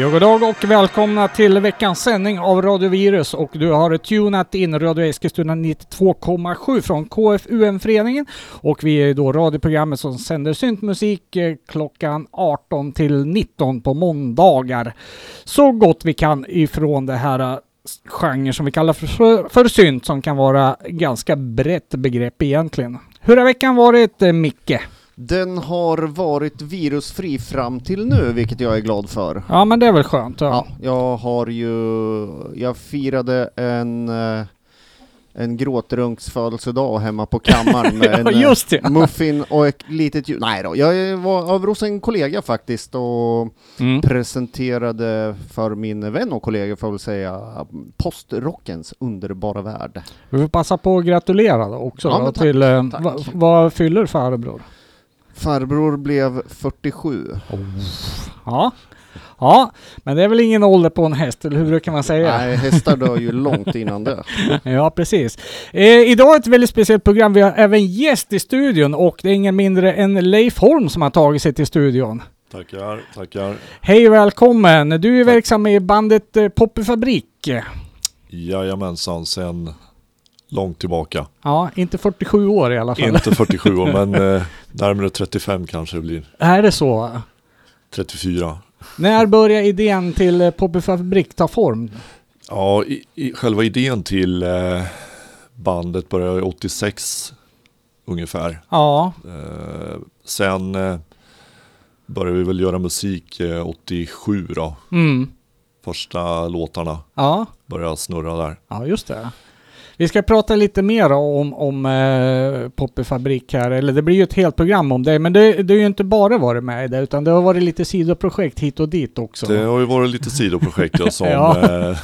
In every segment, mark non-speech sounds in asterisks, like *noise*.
Jo, god dag och välkomna till veckans sändning av Radio Virus och du har tunat in Radio Eskilstuna 92,7 från KFUM-föreningen och vi är då radioprogrammet som sänder syntmusik eh, klockan 18 till 19 på måndagar. Så gott vi kan ifrån det här eh, genre genren som vi kallar för, för synt som kan vara ganska brett begrepp egentligen. Hur har veckan varit eh, Micke? Den har varit virusfri fram till nu, vilket jag är glad för. Ja men det är väl skönt. Ja. Ja, jag har ju, jag firade en, eh, en gråtrunks födelsedag hemma på kammaren *laughs* med Ja, en just eh, det. muffin och ett litet ljud. Nej då, jag var över hos en kollega faktiskt och Mm. presenterade för min vän och kollega, får jag väl säga, postrockens underbara värld. Vi får passa på att gratulera då också Ja, då, tack, till... eh, tack. va- vad fyller farbror? Farbror blev 47. Ja. Ja, men det är väl ingen ålder på en häst, eller hur brukar man säga? Nej, hästar dör ju *laughs* långt innan det. Ja, precis. Eh, idag är ett väldigt speciellt program. Vi har även gäst i studion och det är ingen mindre än Leif Holm som har tagit sig till studion. Tackar, tackar. Hej och välkommen! Du är verksam i bandet eh, Poppy Fabrik. Jajamensan, sen långt tillbaka. Ja, inte 47 år i alla fall. Inte 47 år, *laughs* men eh, närmare 35 kanske det blir. Är det så? 34. När börjar idén till eh, Poppy Fabrik ta form? Ja, i, i, själva idén till eh, bandet började 86 ungefär. Ja, Eh, sen eh, började vi väl göra musik eh, 87 då. mm. Första låtarna ja. började snurra där. Ja, just det. Vi ska prata lite mer om, om eh, Poppy Fabrik här, eller det blir ju ett helt program om det, men det, det har ju inte bara varit med i det, utan det har varit lite sidoprojekt hit och dit också. Det har ju varit lite sidoprojekt ja, som *laughs* Ja. eh,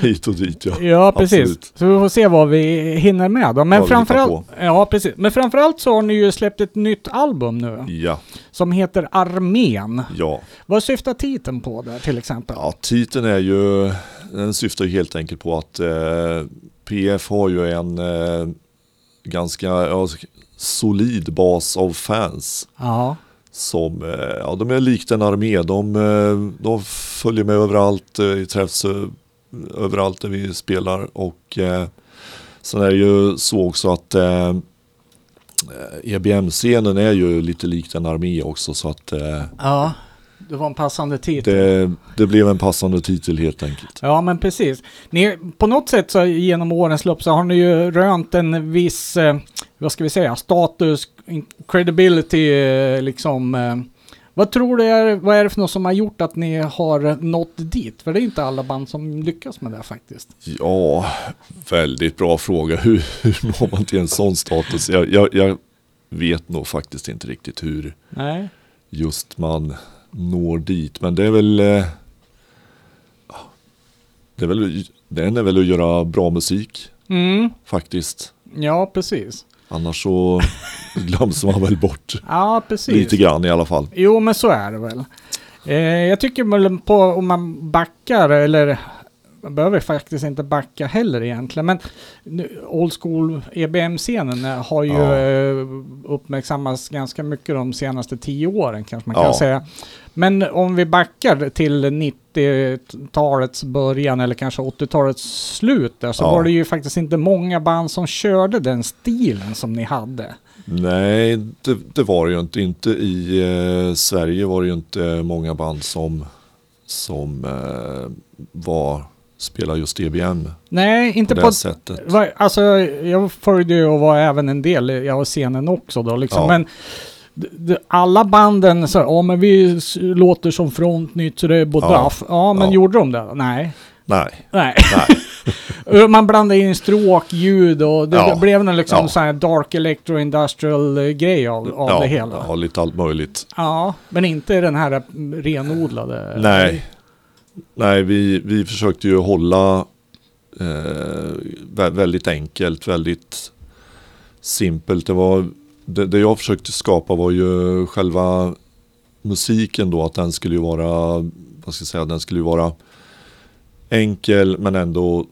hit och dit ja. Ja, precis. Absolut. Så vi får se vad vi hinner med då. Men framförallt, ja, precis. Men framförallt så har ni ju släppt ett nytt album nu, Ja, som heter Armén. ja. Vad syftar titeln på där till exempel? Ja, titeln är ju, den syftar ju helt enkelt på att eh, PF har ju en eh, ganska ja, solid bas av fans. Ja, Som, eh, ja de är likt en armé, de, eh, de följer med överallt, eh, träffs eh, överallt där vi spelar och eh, sen är det ju så också att eh, EBM-scenen är ju lite likt en armé också så att eh, ja. Det var en passande titel. det, det blev en passande titel helt enkelt. Ja, men precis. Ni, på något sätt så genom årens lopp så har ni ju rönt en viss, eh, vad ska vi säga, status, credibility, eh, liksom. Eh, vad tror du är, vad är det för något som har gjort att ni har nått dit? För det är inte alla band som lyckas med det faktiskt. Ja, väldigt bra fråga. Hur, hur når man till en sån status? Jag, jag, jag vet nog faktiskt inte riktigt hur Nej. just man når dit. Men det är väl... eh, Det är väl, den är väl att göra bra musik Mm, faktiskt. ja precis. Annars så *laughs* glöms man väl bort Ja, precis. lite grann i alla fall. Jo, men så är det väl. Eh, jag tycker på om man backar, eller man behöver faktiskt inte backa heller egentligen, men nu, old school EBM-scenen eh, har ju Ja. eh, uppmärksammats ganska mycket de senaste tio åren kanske man kan Ja. säga. Men om vi backar till 90-talets början eller kanske 80-talets slut där, så Ja. var det ju faktiskt inte många band som körde den stilen som ni hade. Nej, det, det var det ju inte. Inte i eh, Sverige var det ju inte många band som, som eh, var, spelar just EBM Nej, på inte det på, sättet. Va- Alltså jag följde ju och var även en del, jag var scenen också då liksom. Ja. Men alla banden så ja men vi låter som Frontnytt, Reb och Ja. Duff. Ja men Ja. gjorde de det? Nej. Nej, Nej. nej. *laughs* Man blandade in stråk, ljud och det Ja. blev en liksom Ja. sån här dark electro industrial eh, grej av, av ja, det hela. Ja, Ja. lite allt möjligt. men inte den här renodlade. Nej, nej vi, vi försökte ju hålla eh, väldigt enkelt, väldigt simpelt. Det, var, det, det jag försökte skapa var ju själva musiken då, att den skulle ju vara, vad ska jag säga, den skulle ju vara enkel men ändå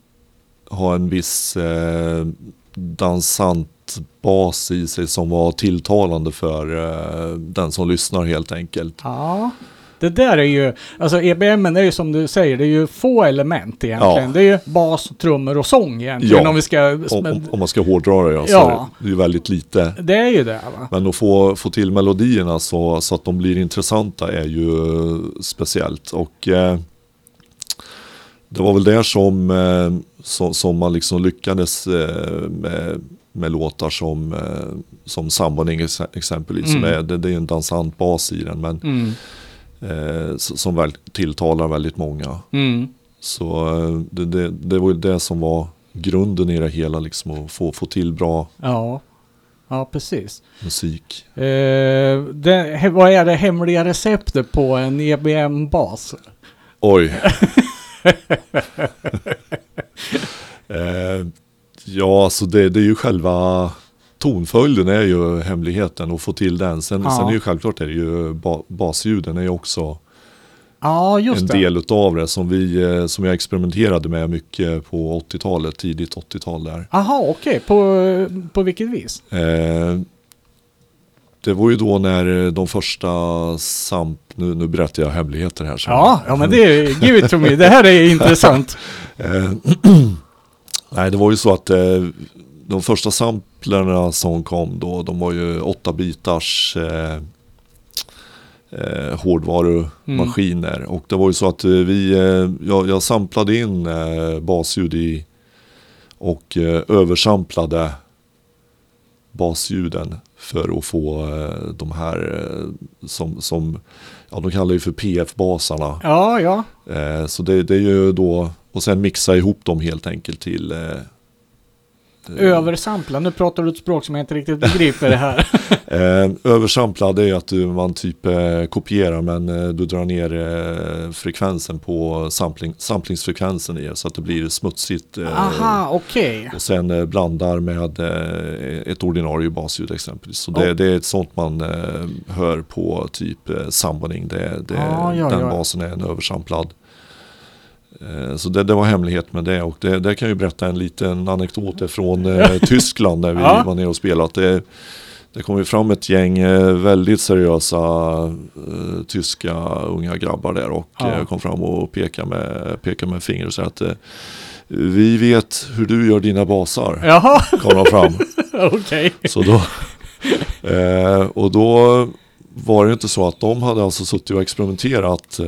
ha en viss eh, dansant bas i sig som var tilltalande för eh, den som lyssnar helt enkelt. Ja, det där är ju, alltså EBM är ju som du säger, det är ju få element egentligen. Ja. Det är ju bas, trummor och sång egentligen Ja. om vi ska... Om, om, man ska hårdra det ja, så Ja. det, är ju väldigt lite. Det är ju det va? Men att få, få till melodierna så, så att de blir intressanta är ju speciellt. Och eh, det var väl där som, eh, som, som man liksom lyckades eh, med, med låtar som, eh, som Summoning ex- exempelvis. Som Mm. är, det, det är en dansant bas i den men Mm. Eh, som väl tilltalar väldigt många. Mm. Så eh, det, det, det var ju det som var grunden i det hela, liksom att få, få till bra Ja. Ja, precis. musik. Eh, det, vad är det hemliga receptet på en EBM-bas? Oj. *laughs* eh, ja, alltså det, det är ju själva tonföljden är ju hemligheten och få till den. Sen, Ja. sen är ju självklart är det ju ba, basljuden är ju också Ja, en det. del utav det som vi eh, som jag experimenterade med mycket på 80-talet, tidigt 80-tal där. Aha, okej. På, på vilket vis? Eh, det var ju då när de första samp... Nu, nu berättar jag hemligheter här. så- Ja, ja men det är, give it to me. Det här är *laughs* intressant. Eh, *clears throat* nej, det var ju så att eh, de första samplerna som kom då, de var ju åtta bitars eh, eh, hårdvarumaskiner. Och det var ju så att eh, vi, eh, jag, jag samplade in eh, basljud i och eh, översamplade basljuden för att få eh, de här eh, som, som ja, de kallar ju för PF-basarna. Ja, ja. Eh, så det, det är ju då, och sen mixa ihop dem helt enkelt till Översampla. Nu pratar du ett språk som jag inte riktigt begriper det här. *laughs* Eh, översamplad det är att du, man typ eh, kopierar men eh, du drar ner eh, frekvensen på sampling, samplingsfrekvensen i så att det blir smutsigt. Eh, Aha, okej. och sen eh, blandar med eh, ett ordinarie basljud exempelvis. Så det, Ja. det är ett sånt man eh, hör på typ eh, summoning. Det, det, Ja, ja, den ja. basen är en översamplad. Eh, Så det, det var hemlighet med det och det, det kan jag ju berätta en liten anekdot från eh, *laughs* Tyskland där vi Ja. var nere och spelat. Det, det kom ju fram ett gäng eh, väldigt seriösa eh, tyska unga grabbar där och Ja. kom fram och pekade med, pekade med finger och sa att eh, vi vet hur du gör dina basar. Jaha, Kom de fram. *laughs* okej. Så då, eh, och då var det inte så att de hade alltså suttit och experimenterat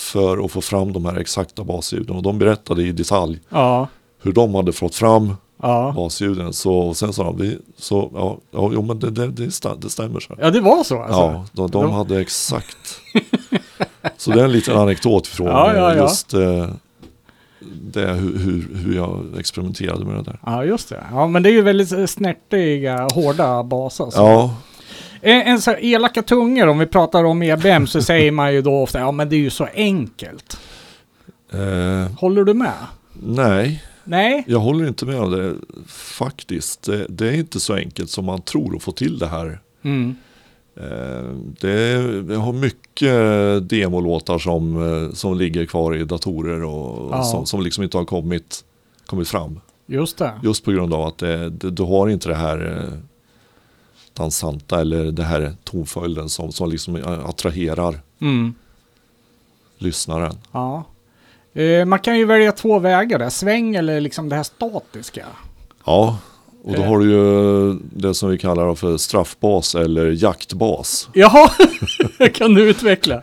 för att få fram de här exakta basljuden. Och de berättade i detalj Ja, hur de hade fått fram ja. basljuden. Så, sen sa de, vi, så, ja, ja jo, men det, det, det, stä- det stämmer. Så. Ja, det var så alltså? Ja, de, de De- hade exakt. *laughs* Så det är en liten anekdot från Ja, ja, eh, just eh, det, hur, hur, hur jag experimenterade med det där. Ja, just det. Ja, men det är ju väldigt snärtiga, hårda baser. så. Ja, En, en så här elaka tungor, om vi pratar om EBM, så säger man ju då ofta, ja men det är ju så enkelt. eh, Håller du med? nej. Nej? Jag håller inte med om det faktiskt. Det, det är inte så enkelt som man tror att få till det här. Mm. Eh, det, jag har mycket demolåtar som, eh, som ligger kvar i datorer och Ja. som, som liksom inte har kommit, kommit fram. Just det. Just på grund av att det, du har inte det här eh, dansanta eller det här tonföljden som, som liksom eh, attraherar Mm. lyssnaren. Ja. Eh, man kan ju välja två vägar där, sväng eller liksom det här statiska. Ja, och då har du ju det som vi kallar för straffbas eller jaktbas. Jaha, *laughs* kan du utveckla?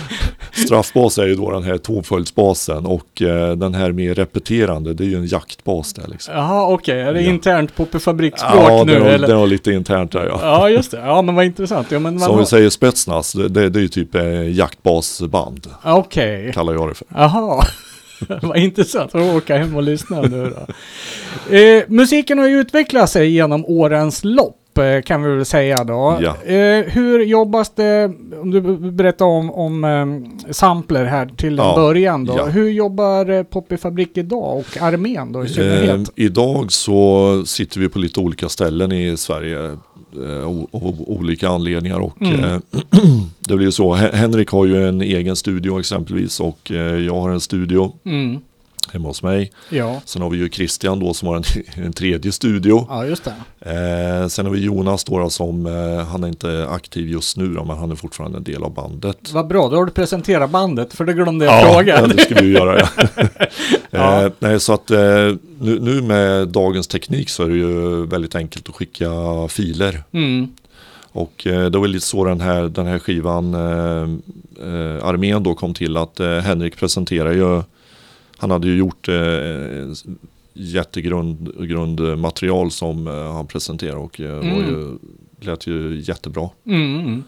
*laughs* Straffbas är ju då den här tonföljdsbasen och eh, den här mer repeterande det är ju en jaktbas där liksom. Jaha, okej. Är det Ja. internt på fabriksspråk Ja, nu det var, eller? det var lite internt där ja. Ja, just det. Ja, men vad intressant. Ja, men Som har... vi säger spetsnas, det, det, det är ju typ eh, jaktbasband Okej. kallar jag det för. Jaha. *laughs* Vad intressant att åka hem och lyssna nu då. Eh, musiken har ju utvecklat sig genom årens lopp eh, kan vi väl säga då. Ja. Eh, hur jobbas det, om du berättar om, om eh, sampler här till Ja, början då. ja. Hur jobbar eh, Poppy Fabrik idag och armén då i synnerhet? Idag så sitter vi på lite olika ställen i Sverige av olika anledningar och Mm. eh, *clears throat* det blir så. Hen- Henrik har ju en egen studio exempelvis och eh, jag har en studio. Mm. Hemma hos mig. Ja, Sen har vi ju Christian då som har en, *laughs* en tredje studio. ja just det. Eh, sen har vi Jonas då, som, eh, han är inte aktiv just nu då, men han är fortfarande en del av bandet. Vad bra, då har du presenterat bandet, för det glömde jag fråga. ja, det ska vi ju göra. Ja. *laughs* Ja. Eh, nej, så att eh, nu, nu med dagens teknik så är det ju väldigt enkelt att skicka filer. Mm. Och eh, det var lite så den här, den här skivan, eh, eh, armén då kom till att eh, Henrik presenterade ju, han hade ju gjort eh, jättegrund grundmaterial som eh, han presenterade och eh, var Mm. ju, lät ju jättebra. Mm. mm.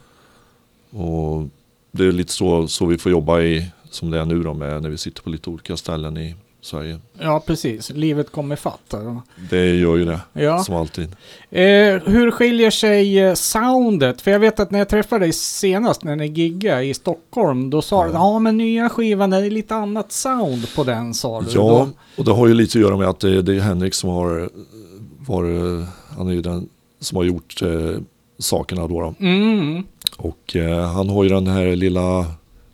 Och det är lite så, så vi får jobba i, som det är nu då med när vi sitter på lite olika ställen i Sverige. Ja, precis. Livet kommer fatt. Det gör ju det, Ja. som alltid. Eh, hur skiljer sig eh, soundet? För jag vet att när jag träffade dig senast när ni giggade i Stockholm, då sa du Ja. ja men nya skivan, det är lite annat sound på den sa du. Ja, Då, och det har ju lite att göra med att det, det är Henrik som har varit, han är ju den som har gjort eh, sakerna då. då. mm, Och eh, han har ju den här lilla,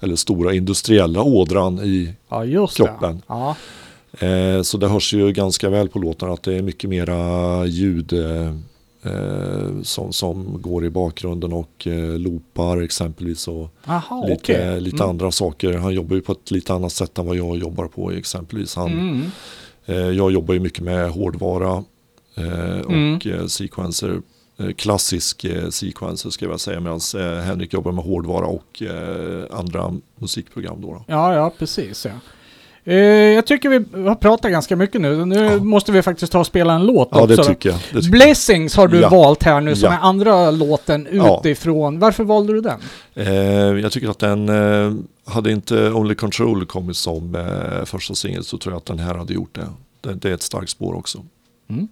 eller stora industriella ådran i, ja Kroppen. Ja. eh, så det hörs ju ganska väl på låtarna att det är mycket mera ljud eh, eh, som, som går i bakgrunden och eh, loopar exempelvis och Jaha, lite, lite Mm. andra saker. Han jobbar ju på ett lite annat sätt än vad jag jobbar på exempelvis. Han, Mm. Eh, Jag jobbar ju mycket med hårdvara eh, och Mm. eh, sequencer. Eh, Klassisk eh, sequencer ska jag säga medan eh, Henrik jobbar med hårdvara och andra musikprogram. Då, då. Ja, ja, precis ja. Jag tycker vi har pratat ganska mycket nu. Nu Ja. måste vi faktiskt ta och spela en låt Ja, också. det tycker jag. Det tycker Blessings har du Ja. valt här nu som är andra låten utifrån. Varför valde du den? jag. Tycker att den, hade inte Only Control kommit som första singel så tror jag att den här hade gjort det. Det, det är ett starkt spår också. Mm.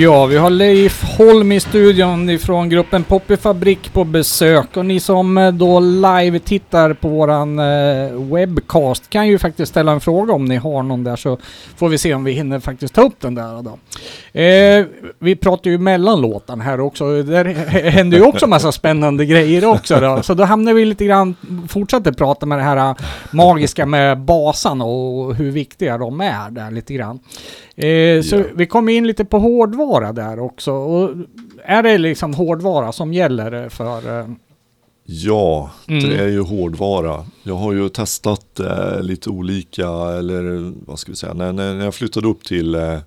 Ja, vi har Leif Holm i studion ifrån gruppen Poppy Fabrik på besök och ni som eh, då live tittar på våran eh, webcast kan ju faktiskt ställa en fråga om ni har någon där så får vi se om vi hinner faktiskt ta upp den där då. Eh, vi pratar ju mellan låtarna här också. Där händer ju också massa spännande grejer också då. Så då hamnar vi lite grann, fortsätter prata med det här eh, magiska med basarna och hur viktiga de är där lite grann. Eh, så Ja. vi kom in lite på hårdvara där också. Och är det liksom hårdvara som gäller för... Eh, Ja, Mm. det är ju hårdvara. Jag har ju testat eh, lite olika, eller vad ska vi säga, när, när jag flyttade upp till eh,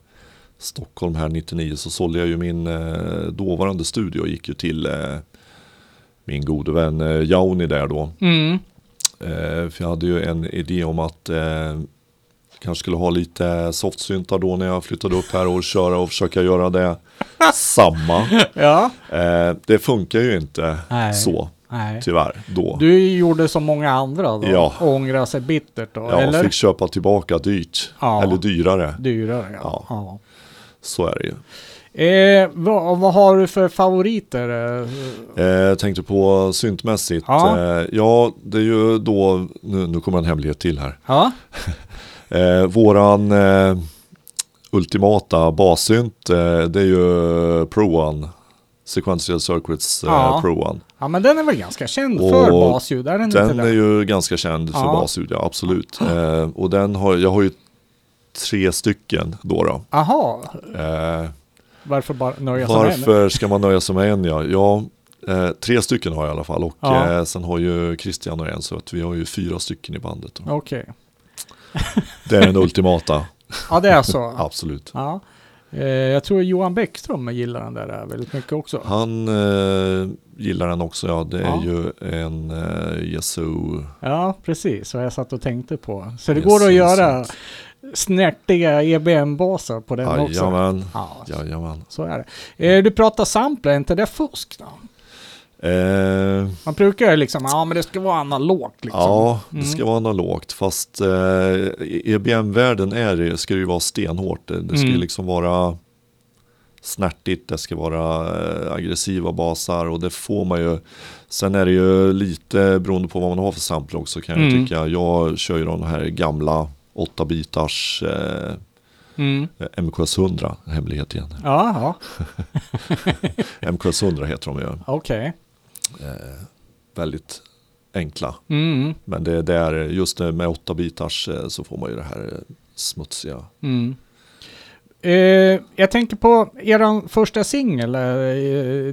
Stockholm här 99 så sålde jag ju min eh, dåvarande studio och gick ju till eh, min gode vän eh, Jauni där då. mm, Eh, för jag hade ju en idé om att eh, kanske skulle ha lite softsyntar då när jag flyttade upp här och köra och försöka göra det samma. *laughs* ja. Eh, det funkar ju inte Nej. så Nej. tyvärr då. Du gjorde som många andra då? Ja. Och sig bittert då? Ja, eller? fick köpa tillbaka dyrt. Ja. Eller dyrare. Dyrare ja. Ja. ja. Så är det ju. Eh, vad, vad har du för favoriter? Eh, Eh, tänkte på syntmässigt. Ja. Eh, ja, det är ju då, nu, nu kommer en hemlighet till här. Ja, *laughs* Eh, våran eh, ultimata bassynt, eh, det är ju Pro One. Sequential Circuits eh, Ja. Pro One. ja, men den är väl ganska känd Och för basljud? Är den, inte Den det? är ju ganska känd för Ja. basljud, ja absolut. Eh, och den har, jag har ju tre stycken då. då. Aha, Eh, varför bara nöja sig med en? Varför ska man nöja sig med en ja? Ja, eh, tre stycken har jag i alla fall och Ja. eh, sen har ju Christian och en så att vi har ju fyra stycken i bandet. Okej. Det är den ultimata, Ja, det är så? *laughs* absolut. Ja. Eh, jag tror Johan Bäckström gillar den där väldigt mycket också. Han eh, gillar den också, ja. Det är Ja. ju en eh, Yazoo. Ja, precis vad jag satt och tänkte på. Så det Yes, går att göra yes. snärtiga EBM-baser på den också. Jajamän, Ja, jajamän. så är det. Eh, du pratar sampler, är inte det fusk då? Eh, Man brukar ju liksom, ja men det ska vara analogt liksom. ja, det Mm. ska vara analogt. Fast eh, i EBM-världen är det, ska det ju vara stenhårt. Det, det ska Mm. liksom vara snärtigt, det ska vara eh, aggressiva basar och det får man ju. Sen är det ju lite beroende på vad man har för sampler också kan jag Mm. tycka. Jag kör ju de här gamla 8-bitars eh, Mm. MKS 100, hemlighet igen. Ja, ja, *laughs* MKS 100 heter de ju. okej. Eh, väldigt enkla. Mm. Men det är där, just det med 8 bitars eh, så får man ju det här eh, smutsiga. Mm. Eh, jag tänker på er första singel, eh,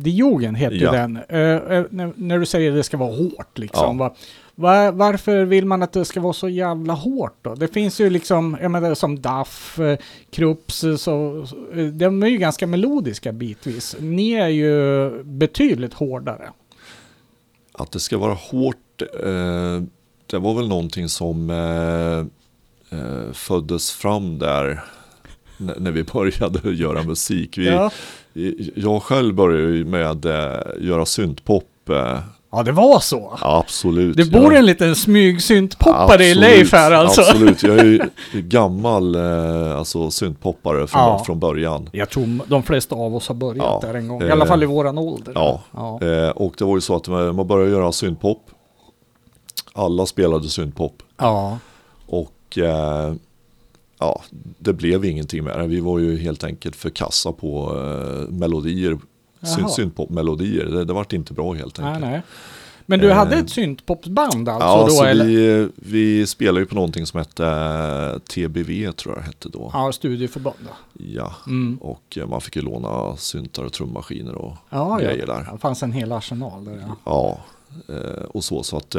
Die Jugend heter Ja. den. Eh, eh, när, när du säger att det ska vara hårt liksom. Ja. Va, va, varför vill man att det ska vara så jävla hårt då? Det finns ju liksom, jag menar som Duff, eh, Krups, så, de är ju ganska melodiska bitvis. Ni är ju betydligt hårdare. Att det ska vara hårt, eh, det var väl någonting som eh, eh, föddes fram där när vi *laughs* började göra musik. Vi, Ja. Jag själv började med eh, göra syntpop. Eh, ja, det var så. absolut. Det bor Jag- en liten smygsyntpoppare i Leif här alltså. Absolut, jag är ju *laughs* gammal eh, alltså, syntpoppare från, Ja. från början. Jag tror de flesta av oss har börjat Ja, där en gång. I eh, alla fall i våran ålder. ja. ja. Eh, och det var ju så att man började göra syntpop. Alla spelade syntpop. ja. Och eh, ja, det blev ingenting med det. Vi var ju helt enkelt för kassa på eh, melodier. Jaha. Syn, syntpop-melodier. Det, det vart inte bra helt Nej, enkelt. nej. Men du Eh, hade ett syntpopsband alltså Ja, då? så eller? vi, vi spelade ju på någonting som hette eh, TBV tror jag det hette då. Ja, studieförbund. Ja, Mm. och eh, man fick ju låna syntar och trummaskiner och Ja, ja. grejer där. Det fanns en hel arsenal där ja. Ja, och så. så att,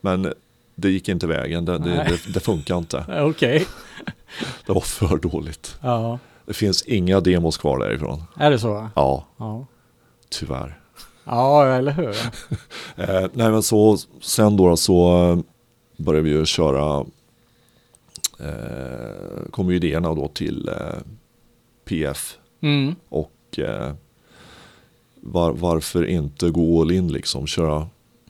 men det gick inte vägen, det, det, Nej. det, det funkar inte. *laughs* Okej. Det var för dåligt. Ja. Det finns inga demos kvar därifrån. Är det så? Ja, Ja. tyvärr. Ja, eller hur? *laughs* Eh, nej men så, sen då så eh, började vi ju köra, eh, kom ju idéerna då till eh, PF Mm. och eh, var, varför inte gå all in liksom, köra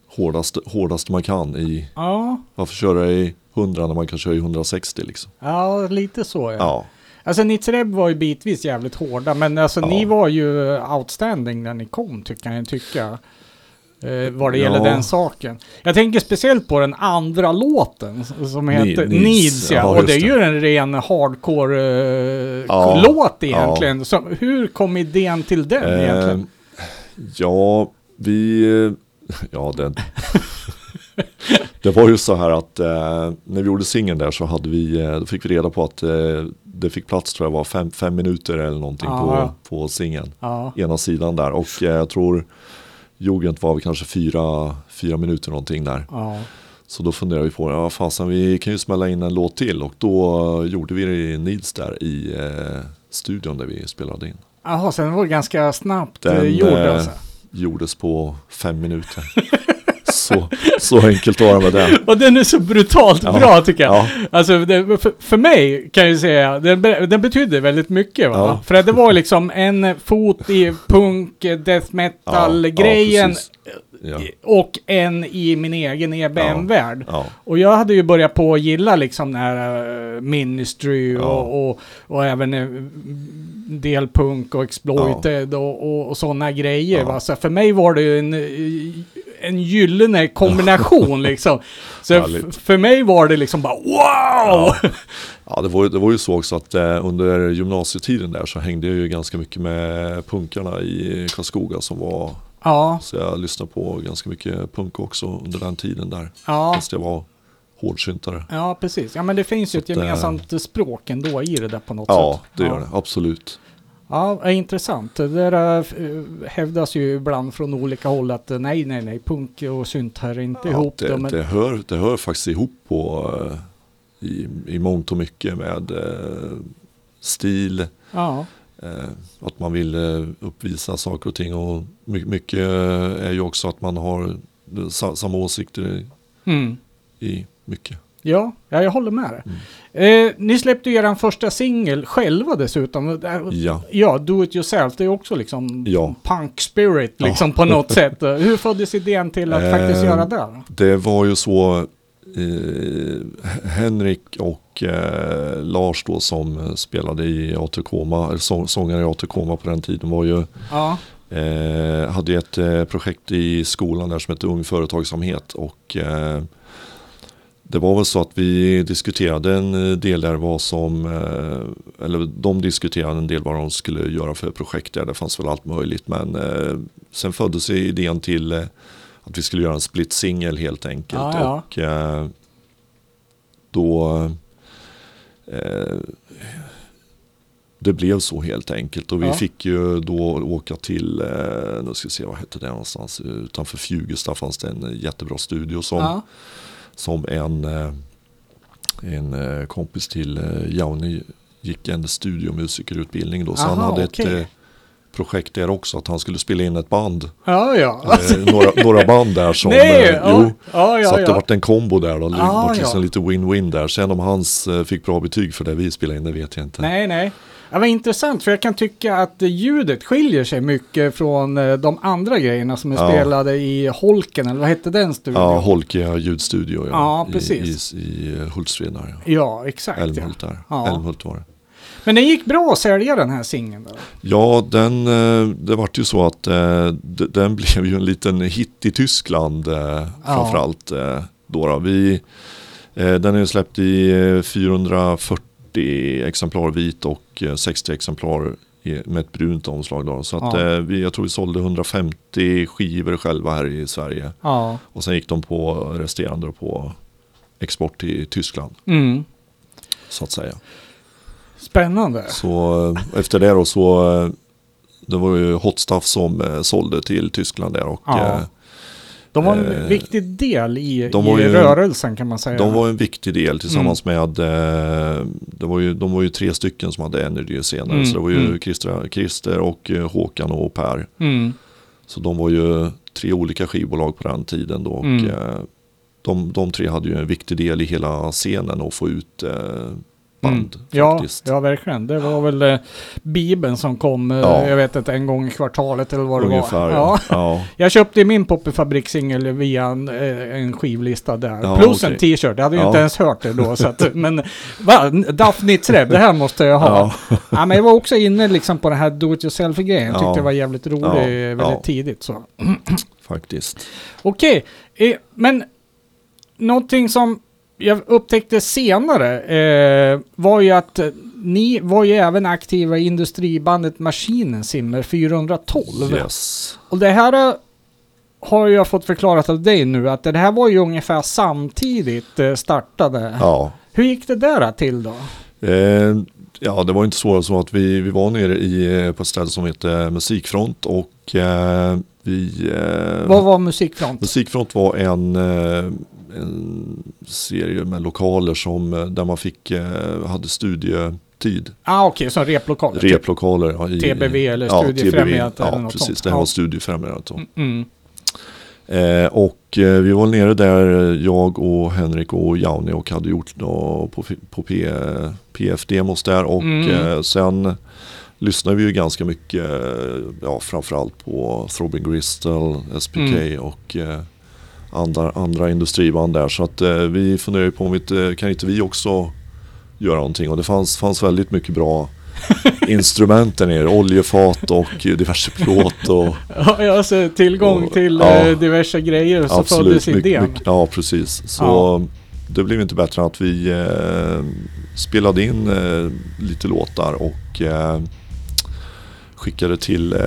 hårdast, hårdast man kan i, Ja. varför köra i 100 när man kan köra i 160 liksom. ja, lite så ja. Ja, Alltså Nitzreb var ju bitvis jävligt hårda, men alltså Ja. ni var ju outstanding när ni kom, tycker jag tycka. Eh, vad det gäller Ja. den saken. Jag tänker speciellt på den andra låten som heter Needs. Needs, ja. Ja, och det är ju en ren hardcore-låt låt egentligen. Så, hur kom idén till den egentligen? Eh, ja, vi... eh, *laughs* Ja, den... det var ju så här att eh, när vi gjorde singeln där så hade vi, eh, då fick vi reda på att eh, det fick plats tror jag var fem, fem minuter eller någonting Ja. på, på singeln. Ena sidan där och eh, jag tror Jugend var väl kanske fyra, fyra minuter någonting där. Ja. Så då funderade vi på, ja fasen vi kan ju smälla in en låt till och då eh, gjorde vi det i Needs där i eh, studion där vi spelade in. Jaha, så den var ganska snabbt Den, eh, gjord eh, alltså. gjordes på fem minuter. *laughs* så, så enkelt var det med den. Och den är så brutalt Ja. bra tycker jag. Ja, Alltså det, för, för mig kan jag säga, den, den betydde väldigt mycket va? Ja. För att det var liksom en fot i punk, death metal-grejen ja, och en i min egen EBM-värld. ja, Och jag hade ju börjat på att gilla liksom den här eh, Ministry Ja. och, och, och även eh, del punk och exploited och, och, och sådana grejer. Ja. Så för mig var det ju en, eh, en gyllene kombination *laughs* liksom. Så för mig var det liksom bara wow! ja. *laughs* ja det, var, det var ju så också att eh, under gymnasietiden där så hängde jag ju ganska mycket med punkarna i Karlskoga som var, Ja, så jag lyssnade på ganska mycket punk också under den tiden där. ja, Fast jag var hårdsyntare. ja, precis. Ja, men det finns ju ett eh, gemensamt språk ändå i det där på något Ja, sätt. det gör ja. det, absolut. Ja, är intressant. Det där äh, hävdas ju ibland från olika håll att eh, nej, nej, nej, punk och synt hör inte Ja, ihop. det, då, men, det, hör, det hör faktiskt ihop på eh, i, i mångt och mycket med eh, stil, ja, eh, att man vill eh, uppvisa saker och ting och my, mycket eh, är ju också att man har eh, sa, samma åsikter mm. i mycket. Ja, ja, jag håller med dig. Mm. Eh, ni släppte ju er första singel själva dessutom. Ja. Ja, Do It Yourself, det är också liksom Ja. punk spirit Ja. liksom på något *laughs* sätt. Hur föddes idén till att Eh, faktiskt göra det? Det var ju så eh, Henrik och eh, Lars då som spelade i eller sång, sångare i Aterkoma på den tiden var ju Ja, Eh, hade ett eh, projekt i skolan där som hette Ung Företagsamhet och det var väl så att vi diskuterade en eh, del där vad som, eh, eller de diskuterade en del vad de skulle göra för projekt där, det fanns väl allt möjligt men eh, sen föddes idén till att vi skulle göra en split singel helt enkelt. Ja, ja. och då det blev så helt enkelt. Och vi Ja. fick ju då åka till, nu ska vi se vad hette det någonstans, utanför Fjugesta fanns det en jättebra studio som, ja, som en, eh, en eh, kompis till eh, Jauni gick en studiomusikerutbildning då. Så han Aha, hade okej. ett projekt där också, att han skulle spela in ett band. ja. ja. Eh, några, några band där som, Nej, eh, jo, ja, ja, så att det vart en kombo där då. Det Ah, liksom ja. lite win-win där. Sen om hans eh, fick bra betyg för det vi spelade in, det vet jag inte. Nej, nej. Det var intressant för jag kan tycka att ljudet skiljer sig mycket från eh, de andra grejerna som är ja. spelade i Holken, eller vad hette den studion? Ja, Holke ljudstudio ja. ja precis. I, i, i Hultsfred. Ja. ja, exakt. Älmhult där. Ja. Älmhult var det. Men den gick bra att sälja den här singeln? Ja, den, eh, det vart ju så att den *laughs* blev ju en liten hit i Tyskland ja. framförallt. Då, då. Vi, den är släppt i 440 40 exemplar vit och eh, 60 exemplar med ett brunt omslag. Då. Så att, ja. Eh, vi, jag tror vi sålde 150 skivor själva här i Sverige. Ja. Och sen gick de på resterande på export till Tyskland. Mm. Så att säga. Spännande. Så eh, efter det då så det var ju Hot Stuff som sålde till Tyskland där och ja. De var en Eh, viktig del i, de i ju- rörelsen kan man säga. de var en viktig del tillsammans Mm. med eh, det var ju, de var ju tre stycken som hade Energy senare Mm, så det var ju mm. Christer, Christer och eh, Håkan och Per. Mm. Så de var ju tre olika skivbolag på den tiden då och Mm. eh, de, de tre hade ju en viktig del i hela scenen att få ut eh, band Ja, faktiskt. ja, verkligen. Det var väl eh, Bibeln som kom, eh, Ja. jag vet inte, en gång i kvartalet eller vad det Ungefär var. ja. ja. *laughs* Jag köpte min Poppy-fabrikssingel via en, eh, en skivlista där. Ja, Plus okej. en t-shirt. Jag hade ju Ja. inte ens hört det då. Så att, *laughs* men va? Daft Nitzreb, det här måste jag ha. Ja. men jag var också inne liksom på den här do it yourself-grejen. Jag tyckte Ja. det var jävligt roligt Ja, väldigt ja. tidigt. Så. faktiskt. *clears throat* Okej, eh, men någonting som jag upptäckte senare eh, var ju att eh, ni var ju även aktiva i industribandet Maskinen Simmer 412. Yes. Och det här eh, har jag fått förklarat av dig nu att det här var ju ungefär samtidigt eh, startade. Ja. Hur gick det där till då? Eh, ja, det var inte svårare så att vi, vi var nere i, på ett ställe som heter Musikfront och eh, vi... Vad var Musikfront? Musikfront var en, en serie med lokaler som, eh, där man fick, eh, hade studietid. Ah okej, som replokaler. typ. Replokaler. Ja, i, TBV eller ja, Studiefrämjandet eller Ja, något precis. sånt. Det här var Studiefrämjandet. Mm, Mm. Eh, och eh, vi var nere där, jag och Henrik och Jauni och hade gjort nå på, på P, PF-demos där och Mm. eh, sen lyssnade vi ju ganska mycket, eh, ja framförallt på Throbbing Gristle, SPK Mm. och eh, andra, andra industriband där. Så att eh, vi funderade på om vi inte, kan inte vi också göra någonting och det fanns, fanns väldigt mycket bra *laughs* instrument där nere, oljefat och diverse plåt och Ja, alltså tillgång Och- till ja. eh, diverse grejer så föddes mycket, idén. mycket, ja, precis. Så Ja. det blev inte bättre än att vi eh, spelade in eh, lite låtar och eh, skickade till eh,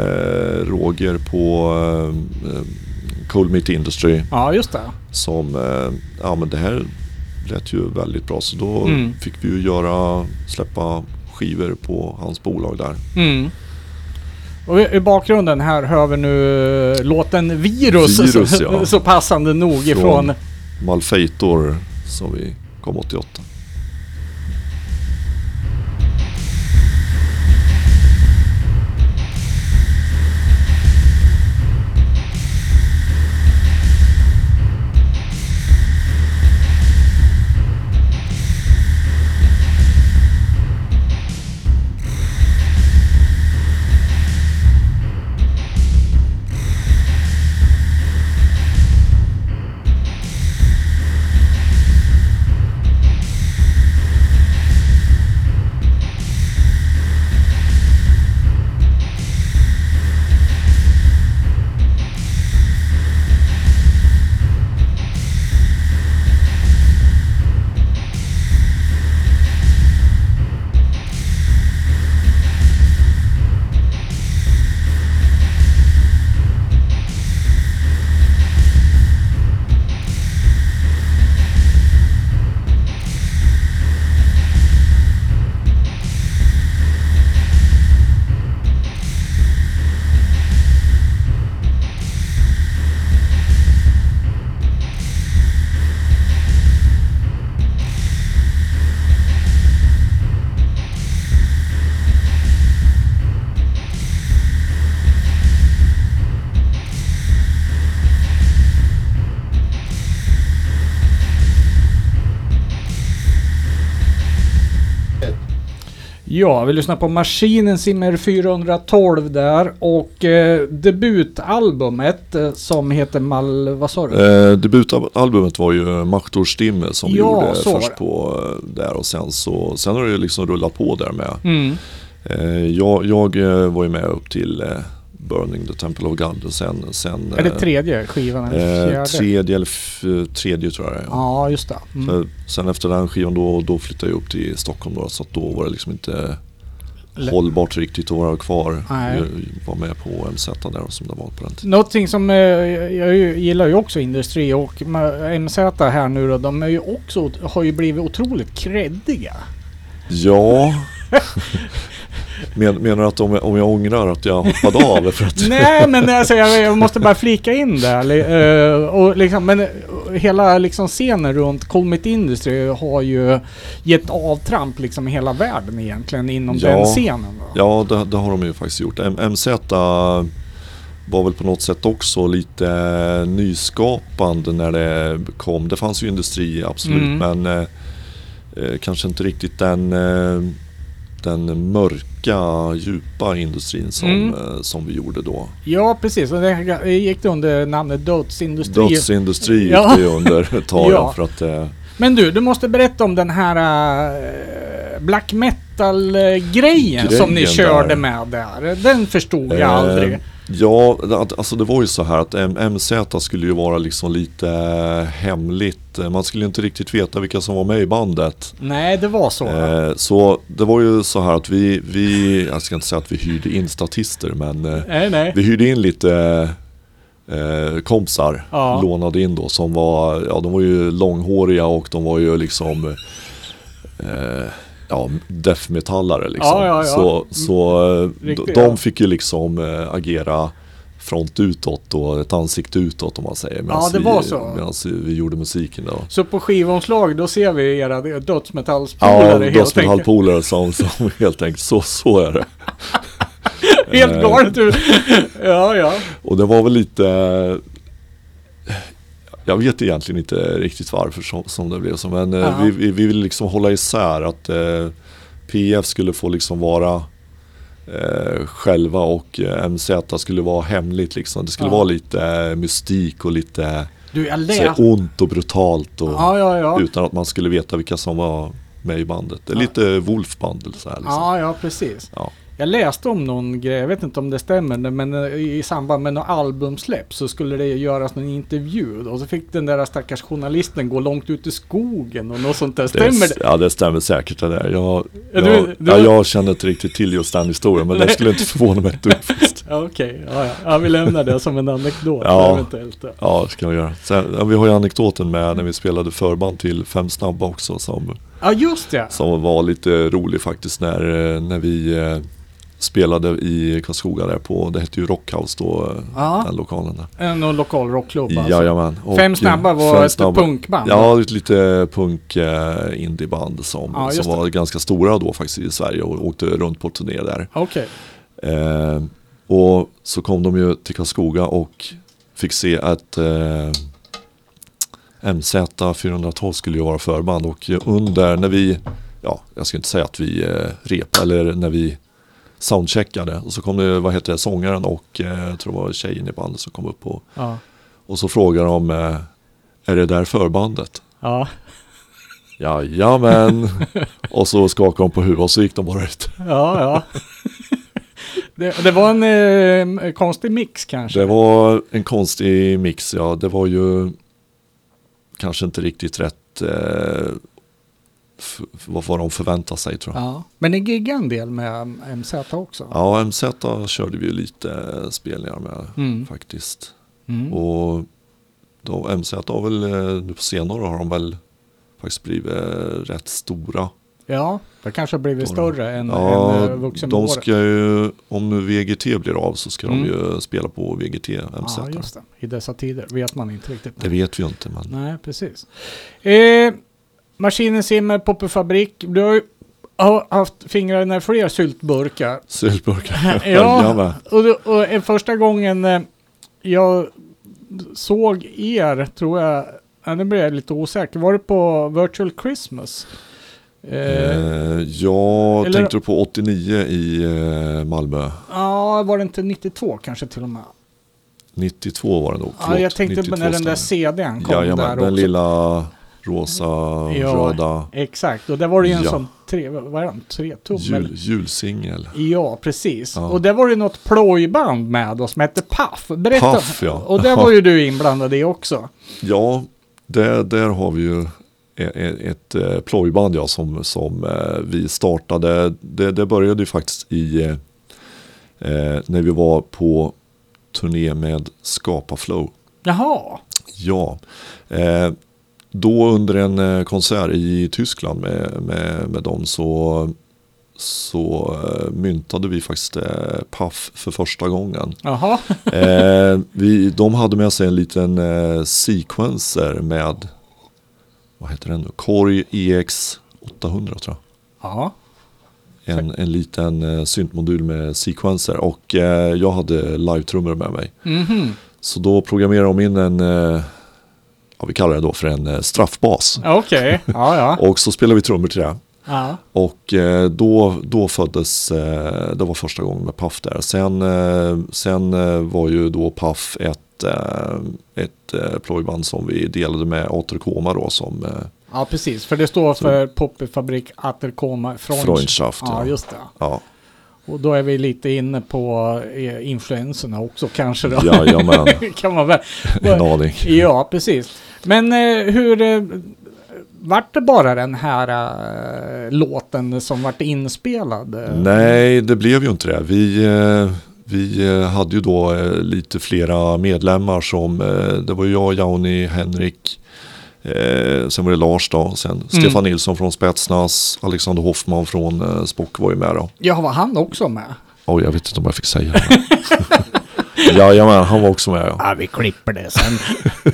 Roger på Cold Meat Industry Ja, just det. som, eh, ja men det här lät ju väldigt bra så då Mm. fick vi ju göra, släppa skivor på hans bolag där. Mm. Och i- bakgrunden här hör vi nu eh, låten Virus, Virus, så, ja. *laughs* så passande nog ifrån... Från- Malfeitor som vi kom 88. Ja, vi lyssnar på Maskinen Simmer 412 där och eh, debutalbumet eh, som heter Mal... Vad sa du? Eh, debutalbumet var ju Maktor Stimme som Ja, gjorde först på eh, där och sen så sen har det liksom rullat på där med. Mm. Eh, jag jag var ju med upp till Burning the Temple of God sen, sen Är det eh, tredje skivan eller eh, fjärde? tredje eller f- tredje tror jag det är. Ja, just det. Mm. Så, sen efter den skivan då, då flyttade jag upp till Stockholm då, så att då var det liksom inte hållbart riktigt att vara kvar. Nej. Var med på MZ där som det var på den tiden. Någonting som eh, jag gillar ju också industri och MZ här nu då, de är ju också, har ju blivit otroligt kreddiga. Ja. *laughs* Men, menar du att om jag, om jag ångrar att jag hoppade av? För att, Nej men alltså jag, jag måste bara flika in där. li- eh, och liksom, men eh, hela liksom scenen runt Colmit Industry har ju gett avtramp liksom i hela världen egentligen inom Ja. den scenen. Då. ja, det, det har de ju faktiskt gjort. M- MZ var väl på något sätt också lite nyskapande när det kom. Det fanns ju industri absolut Mm. men eh, eh, kanske inte riktigt den, eh, den mörka, djupa industrin som, Mm. eh, som vi gjorde då. Ja, precis. Och det gick under namnet dödsindustri. Dödsindustri gick Ja. det under ett tag Ja. för att eh, Men du, du måste berätta om den här äh, black metal-grejen som ni körde där. med där. Den förstod jag Eh, aldrig. Ja, alltså det var ju så här att MZ skulle ju vara liksom lite eh, hemligt. Man skulle inte riktigt veta vilka som var med i bandet. Nej, det var så. Eh, så det var ju så här att vi, vi, jag ska inte säga att vi hyrde in statister men eh, nej, nej. vi hyrde in lite eh, kompisar, Ja. lånade in då som var, ja de var ju långhåriga och de var ju liksom eh, ja, death metallare liksom. Ja, ja, ja. Så, så eh, Riktigt, de, ja. fick ju liksom eh, agera front utåt och ett ansikte utåt om man säger. Ja, det var vi, så. Medan vi gjorde musiken då. Så på skivomslag, då ser vi era dödsmetallspolare Ja, helt enkelt. dödsmetallpolare som, som helt enkelt, så, så är det. *laughs* Helt Eh, galet du. Ja, ja. Och det var väl lite Jag vet egentligen inte riktigt varför som, som det blev så men eh, vi, vi, vi vill liksom hålla isär att eh, PF skulle få liksom vara eh, själva och eh, MZ skulle vara hemligt liksom. Det skulle Ja. vara lite eh, mystik och lite Du, jag så ont och brutalt och Ja, ja, ja. utan att man skulle veta vilka som var med i bandet. Det är Ja. lite Wolf-band eller så här liksom. Ja, ja, precis. Ja. Jag läste om någon grej, jag vet inte om det stämmer, men eh, i samband med något albumsläpp så skulle det göras någon intervju. Och så fick den där stackars journalisten gå långt ut i skogen och något sånt där. Stämmer det? Ja det stämmer säkert det där. Jag, Ja, du- jag, du- ja, jag känner inte riktigt till just den historien men det skulle inte förvåna mig ett dugg *laughs* Okej, ja, ja. ja, vi lämnar det som en anekdot Ja. eventuellt. Ja. Ja det ska vi göra. Sen, vi har ju anekdoten med när vi spelade förband till Fem snabba också som, ja, just det. som var lite rolig faktiskt när, eh, när vi eh, spelade i Karlskoga där på, det hette ju Rockhouse då, eh, Ja. den lokalen där. En lokal rockklubb alltså. Jajamän. Och, Fem eh, snabba var Fem ett snabba- punkband. Ja, ett lite punk eh, indieband som, Ja, som var ganska stora då faktiskt i Sverige och åkte runt på turné där. Okej. Eh, och så kom de ju till Karlskoga och fick se att eh, MZ 412 skulle ju vara förband och under när vi, ja jag ska inte säga att vi eh, repade eller när vi soundcheckade och så kom det, vad heter det, sångaren och eh, jag tror det var tjejen i bandet som kom upp och, Ja. och så frågade de eh, är det där förbandet? Ja. Jajamän. och så skakade de på huvudet och så gick de bara ut. Ja, ja. det, det var en eh, konstig mix kanske. Det var en konstig mix, ja. Det var ju kanske inte riktigt rätt eh, vad vad de förväntade sig tror jag. Ja. Men ni giggade en del med MZ också? Ja, MZ körde vi lite spelningar med Mm. faktiskt. Mm. Och då, MZ har väl, eh, nu på senare har de väl faktiskt blivit eh, rätt stora. Ja, det kanske har blivit större än, Ja, än eh, de vuxenåret. ska ju, om nu VGT blir av så ska Mm. de ju spela på VGT, MZ. Ja, just det. I dessa tider vet man inte riktigt. Det vet vi ju inte men. Nej, precis. Eh, Maskinen Simmer, Poppefabrik. Du har ju har haft fingrarna i fler syltburkar. Syltburkar. *laughs* Ja. *laughs* Och, det- och första gången eh, jag såg er, tror jag, ja, nu blir jag lite osäker, var det på Virtual Christmas? Eh, Eh, jag eller- tänkte på 89 i eh, Malmö. Ja, var det inte 92 kanske till och med? 92 var det nog. Ja, jag tänkte på 92 när den där. CDn kom Jajamän, där den också. lilla rosa, Ja. röda Exakt, och där var det ju en Ja. sån tre, vad är den? Tre tum? jul, julsingel. Ja, precis. Ja. Och där var det något plojband med då som hette Puff. Berätta. Puff, ja. Och där var ju *laughs* du inblandad i också. Ja, där, där har vi ju e- e- ett eh, plojband ja, som, som eh, vi startade. Det, det började ju faktiskt i eh, eh, när vi var på turné med Skapa Flow. Jaha. Ja, eh, då under en eh, konsert i Tyskland med, med, med dem så, så eh, myntade vi faktiskt eh, Puff för första gången. Jaha. *laughs* Eh, vi, de hade med sig en liten eh, sequencer med, vad heter den nu, Korg EX 800 tror jag. Ja. En, en liten eh, syntmodul med sequencer och eh, jag hade live-trummor med mig. Mhm. Så då programmerade de in en, eh, ja, vi kallar det då för en eh, straffbas. Okej, ja ja. *laughs* Och så spelade vi trummor till det. ja. Och eh, då, då föddes, eh, det var första gången med Puff där. Sen, sen var ju då Puff ett, ett plojband som vi delade med Aterkoma då som Ja, precis. För det står för Poppyfabrik Aterkoma Freundschaft. Ja, ja. just det. ja, Och då är vi lite inne på influenserna också kanske då. jajamän, *laughs* kan man väl. en aning. Ja, precis. Men eh, hur eh, vart det bara den här eh, låten som vart inspelad? Nej, det blev ju inte det. Vi, eh, vi hade ju då eh, lite flera medlemmar som, det var ju jag, Jauni, Henrik, sen var det Lars då, sen Stefan Nilsson från Spetsnaz, Alexander Hoffman från eh, Spock var ju med då. Ja, var han också med? Oj, jag vet inte om jag fick säga det. *laughs* Jajamän, han var också med ja. Ja, vi klipper det sen. *laughs*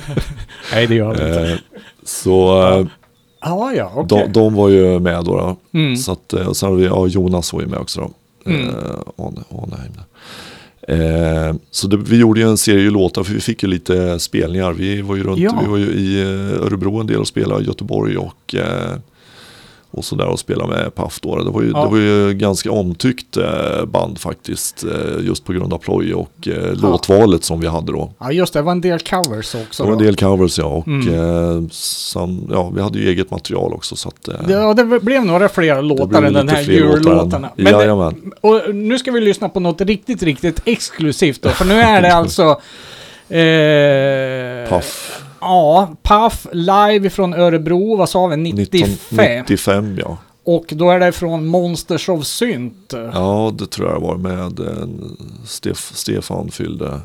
Nej, det gör vi inte. Eh, så eh, Ja, ja, okej. de, de var ju med då. då. Mm. Så att, eh, och sen har vi, ja Jonas var ju med också då. Mm. Eh, där. Eh, så det, vi gjorde ju en serie låtar för vi fick ju lite spelningar. Vi var ju runt, Ja. vi var ju i Örebro en del och spelade, Göteborg och och så där och spela med Puff då. Det var ju, Ja. det var ju ganska omtyckt eh, band faktiskt. Eh, just på grund av ploj och eh, låtvalet som vi hade då. Ja, just det. Det var en del covers också. Det var en då. del covers ja. Och Mm. sam, ja, vi hade ju eget material också. Så att, Ja, det blev några fler låtar än den här djurlåtarna. Men det, och nu ska vi lyssna på något riktigt, riktigt exklusivt då. För nu är det *laughs* alltså... Eh, Puff. Ja, Puff live från Örebro, vad sa vi, 95? 1995 ja. Och då är det från Monsters of Synt. Ja, det tror jag var med en Stef, Stefan fyllde.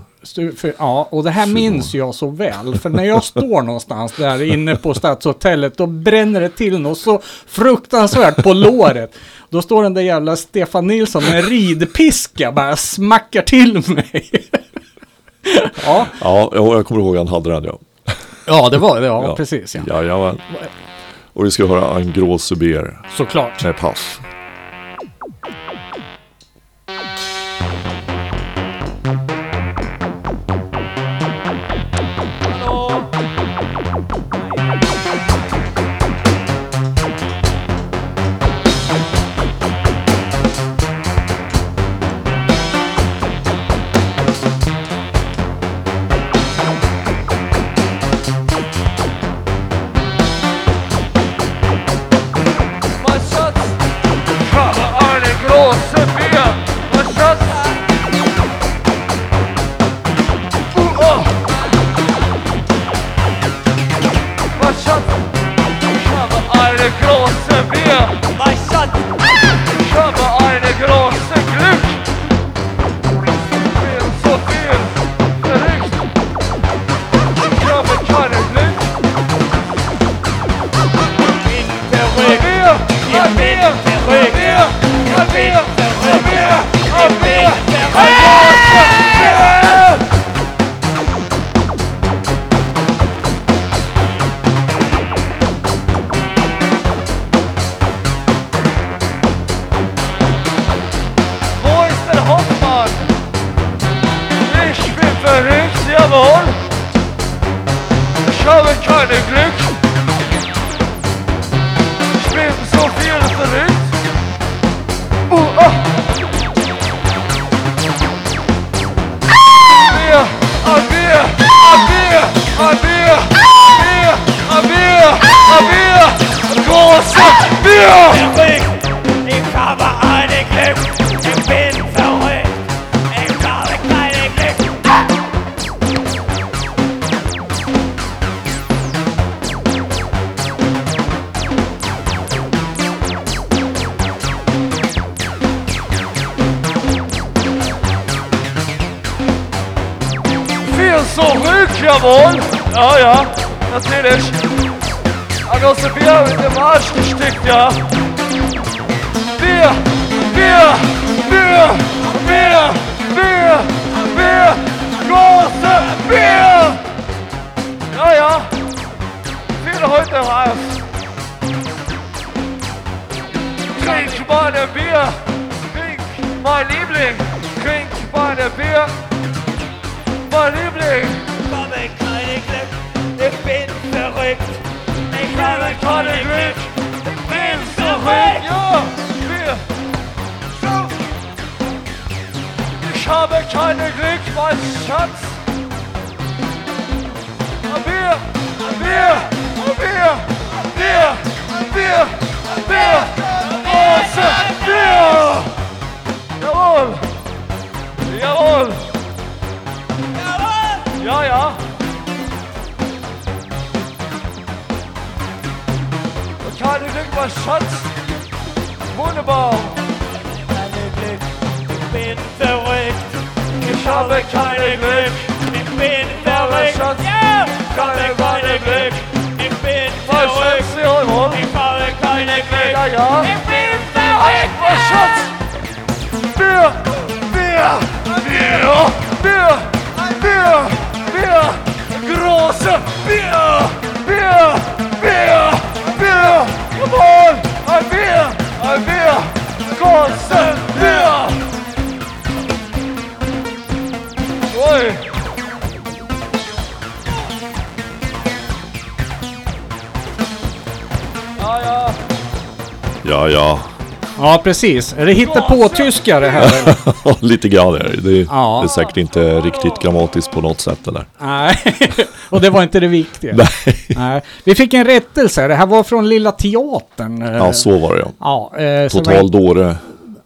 Ja, och det här minns jag så väl. För när jag står *laughs* någonstans där inne på Stadshotellet, då bränner det till något så fruktansvärt på låret. Då står den där jävla Stefan Nilsson med en ridpiska bara smackar till mig. *laughs* ja, Ja, jag, jag kommer ihåg han hade den ja. Ja, det var det. Ja, precis. Ja. Jajamän. Och vi ska höra En grå suber Såklart. med Puff. Viel zurück, jawohl. Ja, ja, natürlich. Ein großes Bier mit dem Arsch gestickt, ja. Bier, Bier, Bier, Bier, Bier, Bier, große Bier. Ja, ja. Viel heute raus. Trink meine Bier. Trink mein Liebling. Trink meine Bier. Mein Liebling. Ich habe keine Glück, ich bin Vänsterskikt. Ich habe keine Glück. Vänsterskikt. Ja, Bier. So. Ich habe keine Glück, mein Schatz. Ein Bier, ein Bier, ein Bier, ein Bier, ein Bier, ein Bier. Große Bier. Jawohl. Jawohl. Ja, ja. Und keine Glück, mein Schatz. Wunderbar. Ich bin verrückt. Ich habe keine Glück. Ich bin verrückt. Schatz. Ja, ich habe Keine, Glück. Ich bin verrückt. Ich habe keine Glück. Ja, ja. Ich bin verrückt. Schatz. Bier, Bier, Bier, Bier, Bier, Bier. Große Bier, Bier, Bier, Bier. Jawohl, ein Bier, ein Bier. Große Bier. Ui. Ja, ja. Ja, ja. Ja, precis. Är det hittepå-tyska det här? *laughs* Lite grann är det. Det, Ja. det är säkert inte riktigt grammatiskt på något sätt eller. Nej, *laughs* och det var inte det viktiga. Nej. Nej. Vi fick en rättelse. Det här var från Lilla Teatern. eh, Ja, så var det ja. Ja, eh, Total var- dåre.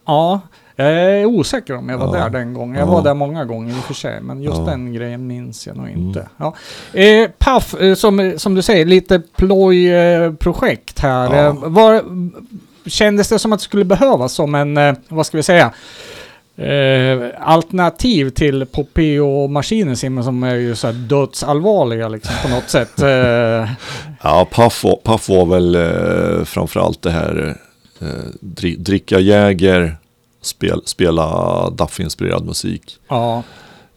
Ja, jag är osäker om jag var Ja. där den gången. Jag Ja. var där många gånger i och för sig, men just Ja. Mm. den grejen minns jag nog inte. Ja. Eh, Paff, eh, som, som du säger, lite plojprojekt här. Ja. Eh, var, kändes det som att det skulle behövas som en, eh, vad ska vi säga, Eh, alternativ till Maskinesimmen som är ju så här dödsallvarliga liksom på något sätt. Eh, Ja, Puff Puff var väl eh, framförallt det här eh, dri, dricka Jäger, spel, spela Duff-inspirerad musik. ja,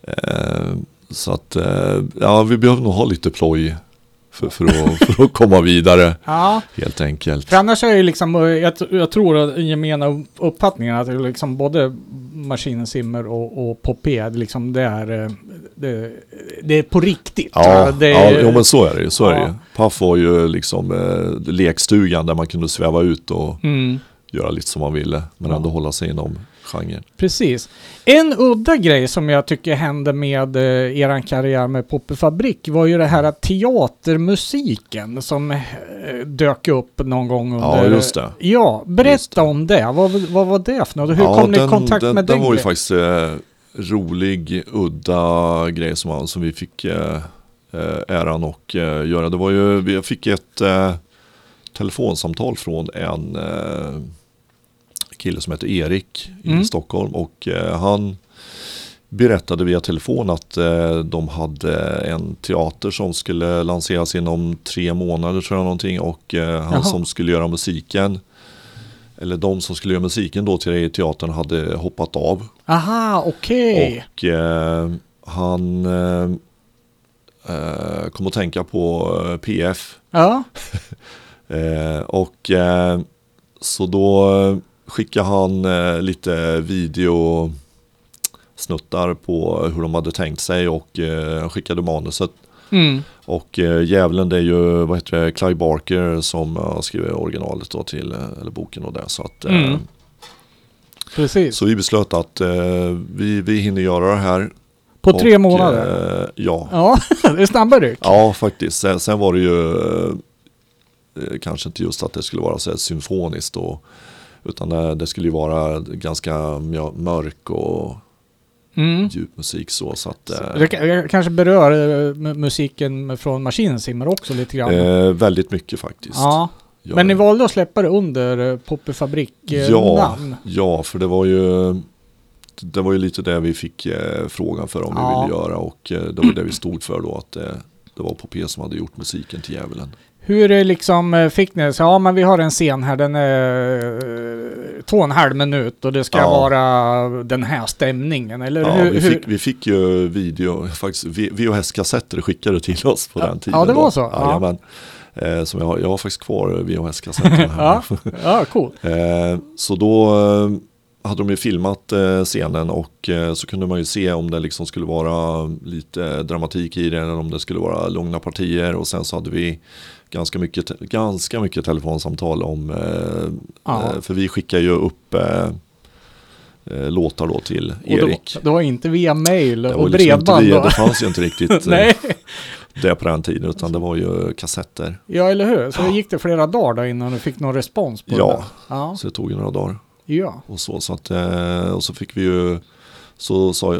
Eh, så att, eh, ja, vi behöver nog ha lite ploj för, för, att, *laughs* för att komma vidare ja. helt enkelt. För annars är det liksom, eh, jag, jag tror att den gemena uppfattningen att liksom både Maskinen Simmer och, och det liksom det är, eh, det, det är på riktigt. Ja, det, ja jo, men så är det ju. Så är det Ja. ju. Puff var ju liksom eh, lekstugan där man kunde sväva ut och mm, göra lite som man ville. Men Ja. ändå hålla sig inom genren. precis. En udda grej som jag tycker hände med eh, eran karriär med Poppe Fabrik var ju det här att teatermusiken som eh, dök upp någon gång under... Ja, just det. Ja, berätta Just det. om det. Vad, vad var det för något? Hur kom ni i kontakt den, med den den? var ju faktiskt eh, rolig, udda grej som, som vi fick eh, eh, äran att eh, göra. Det var ju, vi fick ett eh, telefonsamtal från en kille som heter Erik Mm. i Stockholm och eh, han berättade via telefon att eh, de hade en teater som skulle lanseras inom tre månader tror jag någonting och eh, han Jaha. som skulle göra musiken eller de som skulle göra musiken då till teatern hade hoppat av. Aha, okej. Och eh, han eh, kom att tänka på PF. Ja. *laughs* Eh, och så då skickade han eh, lite video snuttar på hur de hade tänkt sig och eh, skickade manuset. Mm. Och eh, Djävulen det är ju, vad heter det, Clive Barker som har skrivit originalet då till, eh, eller boken och det. Så att eh, Mm. Precis. Så vi beslöt att eh, vi, vi hinner göra det här. På tre Och, månader? Eh, ja. Ja, *laughs* det är snabba ryck. ja, faktiskt. Sen, sen var det ju eh, kanske inte just att det skulle vara så här symfoniskt. Och, utan det, det skulle ju vara ganska mörk och Mm. djup musik så. så att, Så eh, det ka- jag kanske berör eh, mu- musiken från Maskinen Simmer också lite grann. eh, väldigt mycket faktiskt. ja. Ja. Men ni valde att släppa det under eh, Poppe Fabrik eh, ja, för det var ju det var ju lite det vi fick eh, frågan för om Ja. vi ville göra och eh, det var det vi stod för då att eh, det var Popé som hade gjort musiken till Djävulen. Hur liksom, eh, fick ni så ja men vi har en scen här, den är eh, två och en halv minut och det ska Ja. vara den här stämningen, eller Ja, hur? vi, hur? fick, vi fick ju video, faktiskt VHS-kassetter skickade till oss på den tiden. ja, det var då. så, ja. Jajamän. Eh, som jag, har, jag har faktiskt kvar VHS-kassetterna här. *laughs* ja, ja, cool. *laughs* eh, så då hade de ju filmat eh, scenen och eh, så kunde man ju se om det liksom skulle vara lite dramatik i det eller om det skulle vara lugna partier och sen så hade vi ganska mycket, ganska mycket telefonsamtal om, eh, Ja. eh, för vi skickar ju upp eh, låtar då till Och Erik. det var inte via mail och liksom bredband via, då? det fanns ju inte riktigt *laughs* Nej, det på den tiden utan det var ju kassetter. ja eller hur? Så det gick det flera dagar då innan du fick någon respons på Ja. det? Ja. Så det tog ju några dagar. Ja. och så. så att, och så fick vi ju, så sa,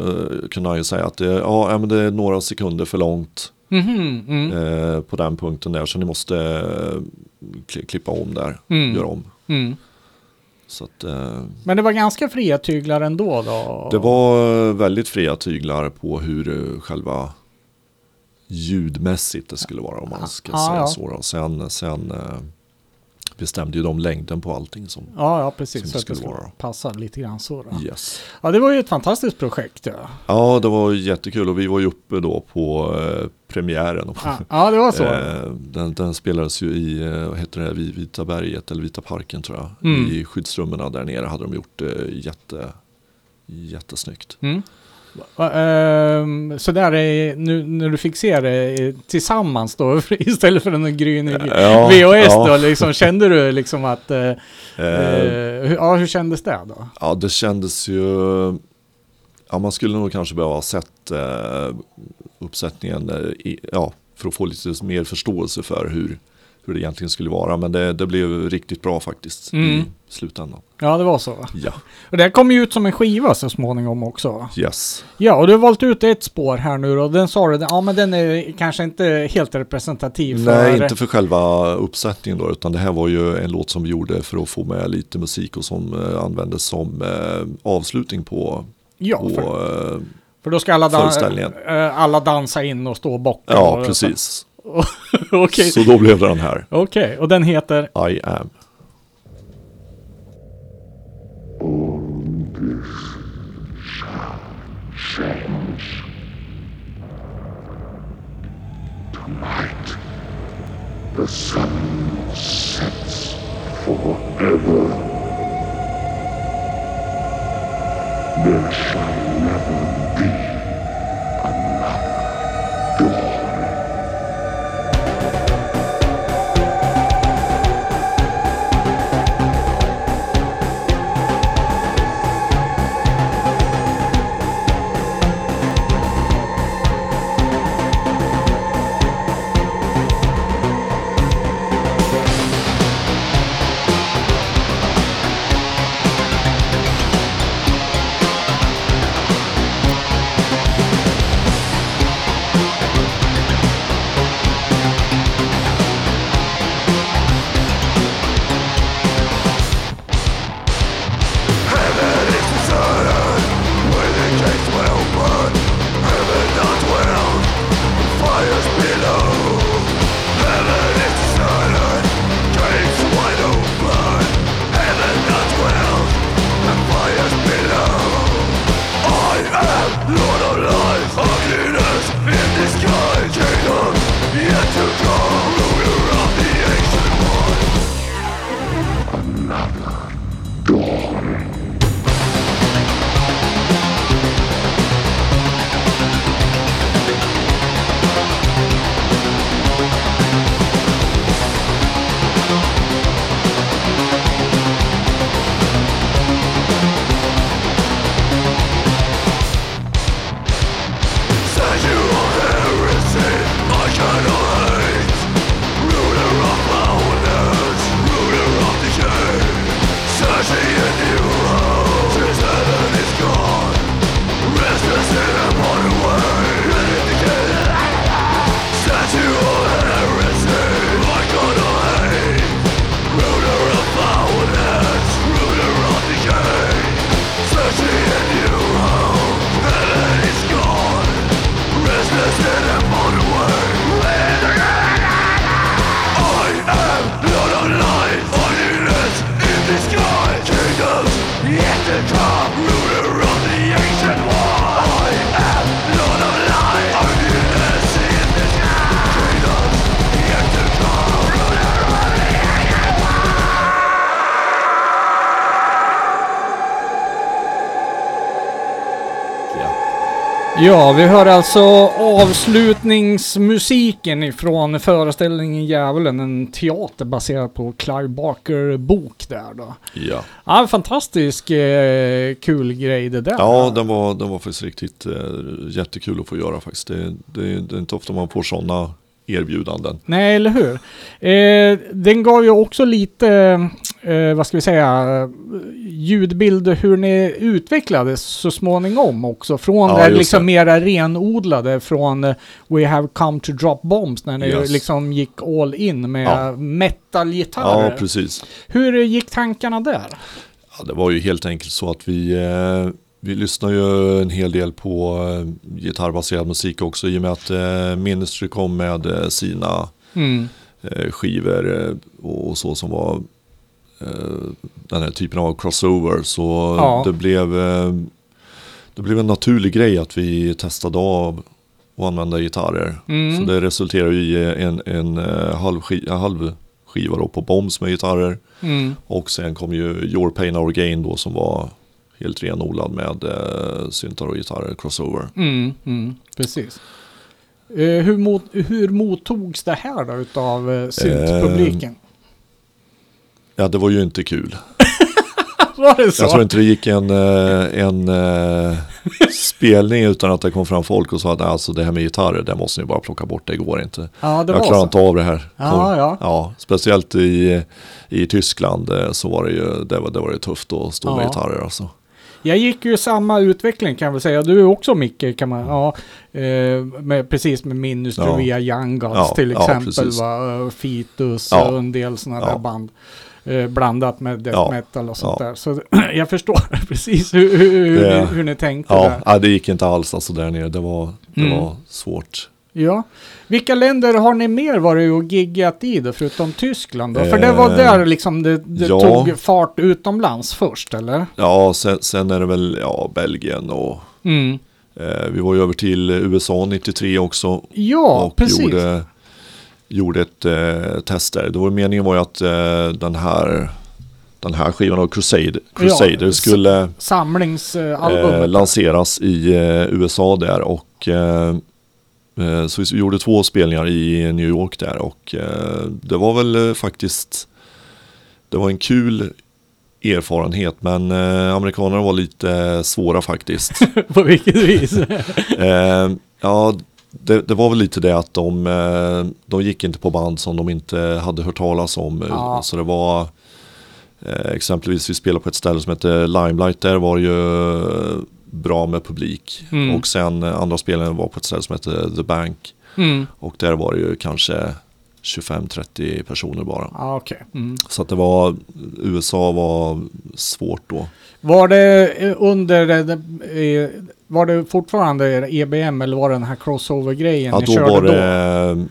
kunde han ju säga att det, ja, men det är några sekunder för långt Mhm, mm. eh, på den punkten där. Så ni måste eh, kli- klippa om där, Mm. göra om. Mm. Så att, eh, Men det var ganska fria tyglar ändå då? det var eh, väldigt fria tyglar på hur eh, själva ljudmässigt det skulle vara om man ska Ja, säga ja. så. Då. Sen, sen eh, bestämde ju de längden på allting som Ja, ja precis. Som Så det skulle skulle vara. passa lite grann så då. yes. Ja, det var ju ett fantastiskt projekt. Ja, Ja, det var jättekul och vi var ju uppe då på eh, premiären. ja, ja det var så. *laughs* Eh, den, den spelades ju i, eh, vad heter det, vid Vita berget eller Vita parken tror jag. Mm. I skyddsrummen där nere hade de gjort det jätte, jättesnyggt. Mm. Ehm, så där är, nu när du fick se det eh, tillsammans då *laughs* istället för en grynig Ja, VHS ja. då liksom, kände du liksom att, eh, hur- ja hur kändes det då? ja, det kändes ju, ja man skulle nog kanske behöva ha sett uppsättningen, i, ja, för att få lite mer förståelse för hur, hur det egentligen skulle vara. Men det, det blev riktigt bra faktiskt Mm. i slutändan. Ja det var så. Ja, Och det här kom ju ut som en skiva så småningom också. yes. Ja, och du har valt ut ett spår här nu då. Den sa du, ja men den är kanske inte helt representativ för... Nej, inte för själva uppsättningen då, utan det här var ju en låt som vi gjorde för att få med lite musik och som eh, användes som eh, avslutning på, Ja, på för, eh, för då ska alla, dan- eh, alla dansa in och stå och bocka. ja och- precis. *laughs* Okej, Så då blev det den här, okej. Och den heter? I am. The sun sets forever. There shall Ja, vi hör alltså avslutningsmusiken ifrån föreställningen Djävulen, en teater baserad på Clive Barker bok där då. Ja, Ja, fantastisk eh, kul grej det där. ja den, var, den var faktiskt riktigt eh, jättekul att få göra faktiskt. Det, det, det är inte ofta man får sådana erbjudanden. Nej, eller hur? Eh, den gav ju också lite, eh, vad ska vi säga, ljudbild hur ni utvecklades så småningom också. Från Ja, det liksom det. mera renodlade från eh, We have come to drop bombs när ni Yes. liksom gick all in med Ja. metalgitarrer. Ja, precis. hur gick tankarna där? Ja, det var ju helt enkelt så att vi, eh, vi lyssnar ju en hel del på eh, gitarrbaserad musik också i och med att eh, Ministry kom med eh, sina Mm. eh, skivor eh, och så som var den här typen av crossover. Så Ja. det, blev, eh, det blev en naturlig grej att vi testade av och använda gitarrer. Mm. Så det resulterade ju i en, en eh, halv, ski, halv skiva då på Bombs med gitarrer. Mm. Och sen kom ju Your Pain Our Gain då som var helt renodlad med eh, syntar och gitarrer, crossover. Mm, mm, precis. Eh, hur, mot, hur mottogs det här då utav eh, syntpubliken? Ja, det var ju inte kul. *laughs* Var det så? Jag tror inte det gick en, eh, en eh, spelning utan att det kom fram folk och sa att alltså det här med gitarrer, det måste ni bara plocka bort, det går inte. ja, det Jag klarar så. inte av det här. Ja, ja. ja speciellt i, i Tyskland eh, så var det ju, det var, det var det tufft att stå med Ja. gitarrer alltså. Jag gick ju samma utveckling kan jag väl säga. Du är också Micke kan man, ja. Med, precis med Ministry Ja. via Young Gods Ja, till ja, exempel. precis. va? Fetus Ja. och en del sådana Ja. där band. Eh, blandat med death Ja. metal och sånt Ja. där. Så *clears throat* jag förstår *laughs* precis hur, hur, Det- hur ni tänkte Ja, där. ja, det gick inte alls alltså där nere, det var, det Mm. var svårt. Ja. Vilka länder har ni mer varit och giggat i då, förutom Tyskland då? För det var Eh, där liksom det, det ja. tog fart utomlands först, eller? Ja, sen, sen är det väl ja, Belgien och Mm. eh, vi var ju över till USA 93 också Ja, och precis. gjorde, gjorde ett eh, där. Det var meningen var ju att eh, den här den här skivan av Crusade, Crusader Ja, skulle eh, lanseras i eh, USA där och eh, eh, så vi gjorde två spelningar i New York där och det var väl faktiskt det var en kul erfarenhet men eh, amerikanerna var lite svåra faktiskt. *laughs* På vilket vis? *laughs* Eh, ja, det, det var väl lite det att de, eh, de gick inte på band som de inte hade hört talas om. Ja. Så det var eh, exempelvis vi spelade på ett ställe som heter Limelight. Där var det ju bra med publik. Mm. Och sen andra spelen var på ett ställe som heter The Bank. Mm. Och där var det ju kanske 25-30 personer bara. Ja, okej. Mm. Så att det var, USA var svårt då. Var det under, eh, var det fortfarande EBM eller var det den här crossover-grejen Ja, ni då körde var då? det eh,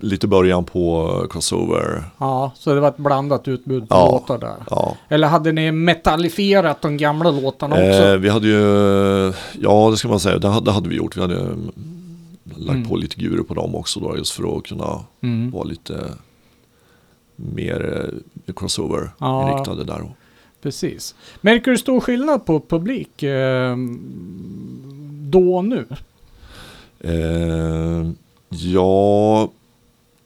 lite början på Crossover. Ja, så det var ett blandat utbud på Ja. låtar där. Ja, Eller hade ni metallifierat de gamla låtarna också? Eh, vi hade ju, ja det ska man säga, det hade, det hade vi gjort. Vi hade mm, lagt Mm. på lite guru på dem också då, just för att kunna Mm. vara lite mer eh, crossover Ja. där. Precis. Märker du stor skillnad på publik eh, då och nu? Eh, ja,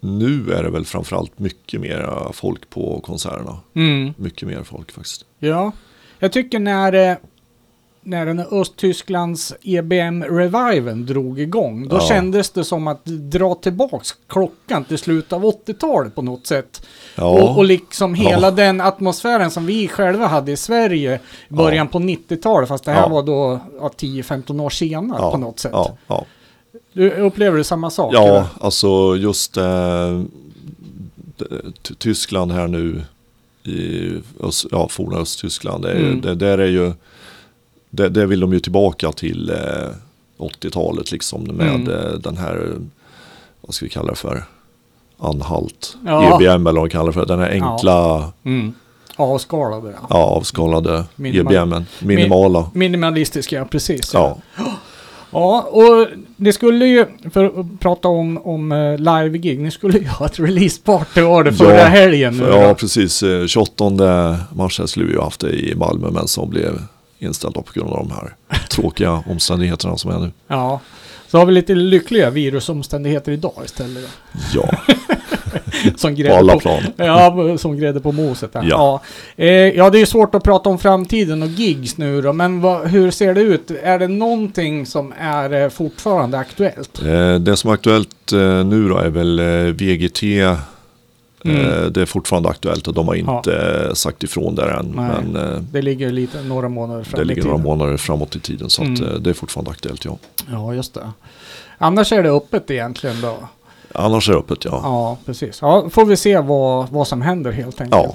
nu är det väl framförallt mycket mer folk på konserterna. Mm. Mycket mer folk faktiskt. Ja, jag tycker när, eh, när den Östtysklands EBM-reviven drog igång, då Ja. kändes det som att dra tillbaks klockan till slutet av 80-talet på något sätt. Ja, Och, och liksom hela Ja. den atmosfären som vi själva hade i Sverige i början på 90-talet, fast det här var då ja, 10-15 år senare på något sätt. Du upplever du samma sak? Ja, eller? alltså just eh, Tyskland här nu i öst, ja, forna Östtyskland. Det, är- Mm. det, där är ju, det, det vill de ju tillbaka till eh, 80-talet liksom med Mm. eh, den här, eh, vad ska vi kalla det för, anhalt, Ja. EBM eller vad de kallar det för, den här enkla, Mm. Avskalade, ja. ja, avskalade Minimal- EBMen, minimala. Minimalistiska, ja, precis. Ja, Ja, och det skulle ju, för att prata om, om eh, live-gig, ni skulle ju ha ett release-party var det förra Ja, helgen. nu ja då. precis. Eh, 28 mars skulle vi ju haft det i Malmö men som blev inställda på grund av de här tråkiga *laughs* omständigheterna som är nu. Ja. Så har vi lite lyckliga virusomständigheter idag istället. då. Ja, *laughs* Som på alla på, plan. Ja, som grädde på moset. Ja. Ja. Eh, ja, det är svårt att prata om framtiden och gigs nu då, men vad, hur ser det ut? Är det någonting som är eh, fortfarande aktuellt? Eh, det som är aktuellt eh, nu då är väl eh, VGT. Mm. Eh, det är fortfarande aktuellt och de har inte eh, sagt ifrån där än. Nej. Men eh, Det ligger lite några månader fram det ligger några månader framåt i tiden så Mm. det är fortfarande aktuellt ja. Ja, just det. Annars är det öppet egentligen då. Annars är det öppet ja. Ja, precis. Ja, får vi se vad, vad som händer helt enkelt. Ja.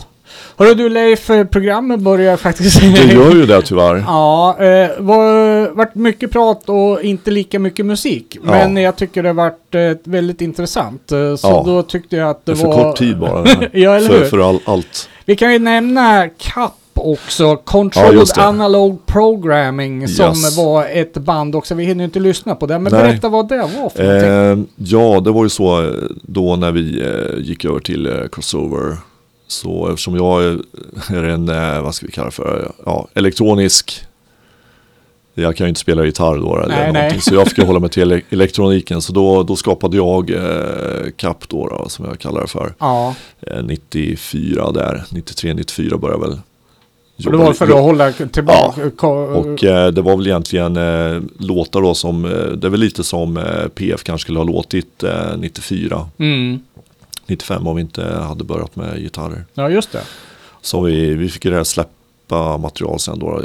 Hörru du Leif, eh, programmet börjar faktiskt... Det gör ju det tyvärr. *laughs* Ja, eh, var, varit mycket prat och inte lika mycket musik. Ja. Men jag tycker det varit eh, väldigt intressant. Eh, så Ja. då tyckte jag att det, Det är för var... kort tid bara. det *laughs* ja, eller hur? för för all, allt. Vi kan ju nämna CAP också. Ja, Controlled det. Analog Programming som Yes. var ett band också. Vi hinner ju inte lyssna på det. Men Nej. berätta vad det var för någonting. Eh, ja, det var ju så då när vi eh, gick över till eh, Crossover. Så eftersom jag *laughs* är, en, eh, vad ska vi kalla det för, ja, elektronisk. Jag kan ju inte spela gitarr då eller Nej, nej. någonting, så jag fick *laughs* hålla mig till ele- elektroniken. Så då, då skapade jag eh, CAP då, då, som jag kallar det för. Ja, Eh, 94 där, 93-94 började väl. och det var för att hålla tillbaka. ko- Och eh, det var väl egentligen eh, låtar då som, eh, det är väl lite som eh, PF kanske skulle ha låtit eh, 94. Mm. 95 om vi inte hade börjat med gitarrer. Ja, just det. Så vi, vi fick ju det här släppa material sen då,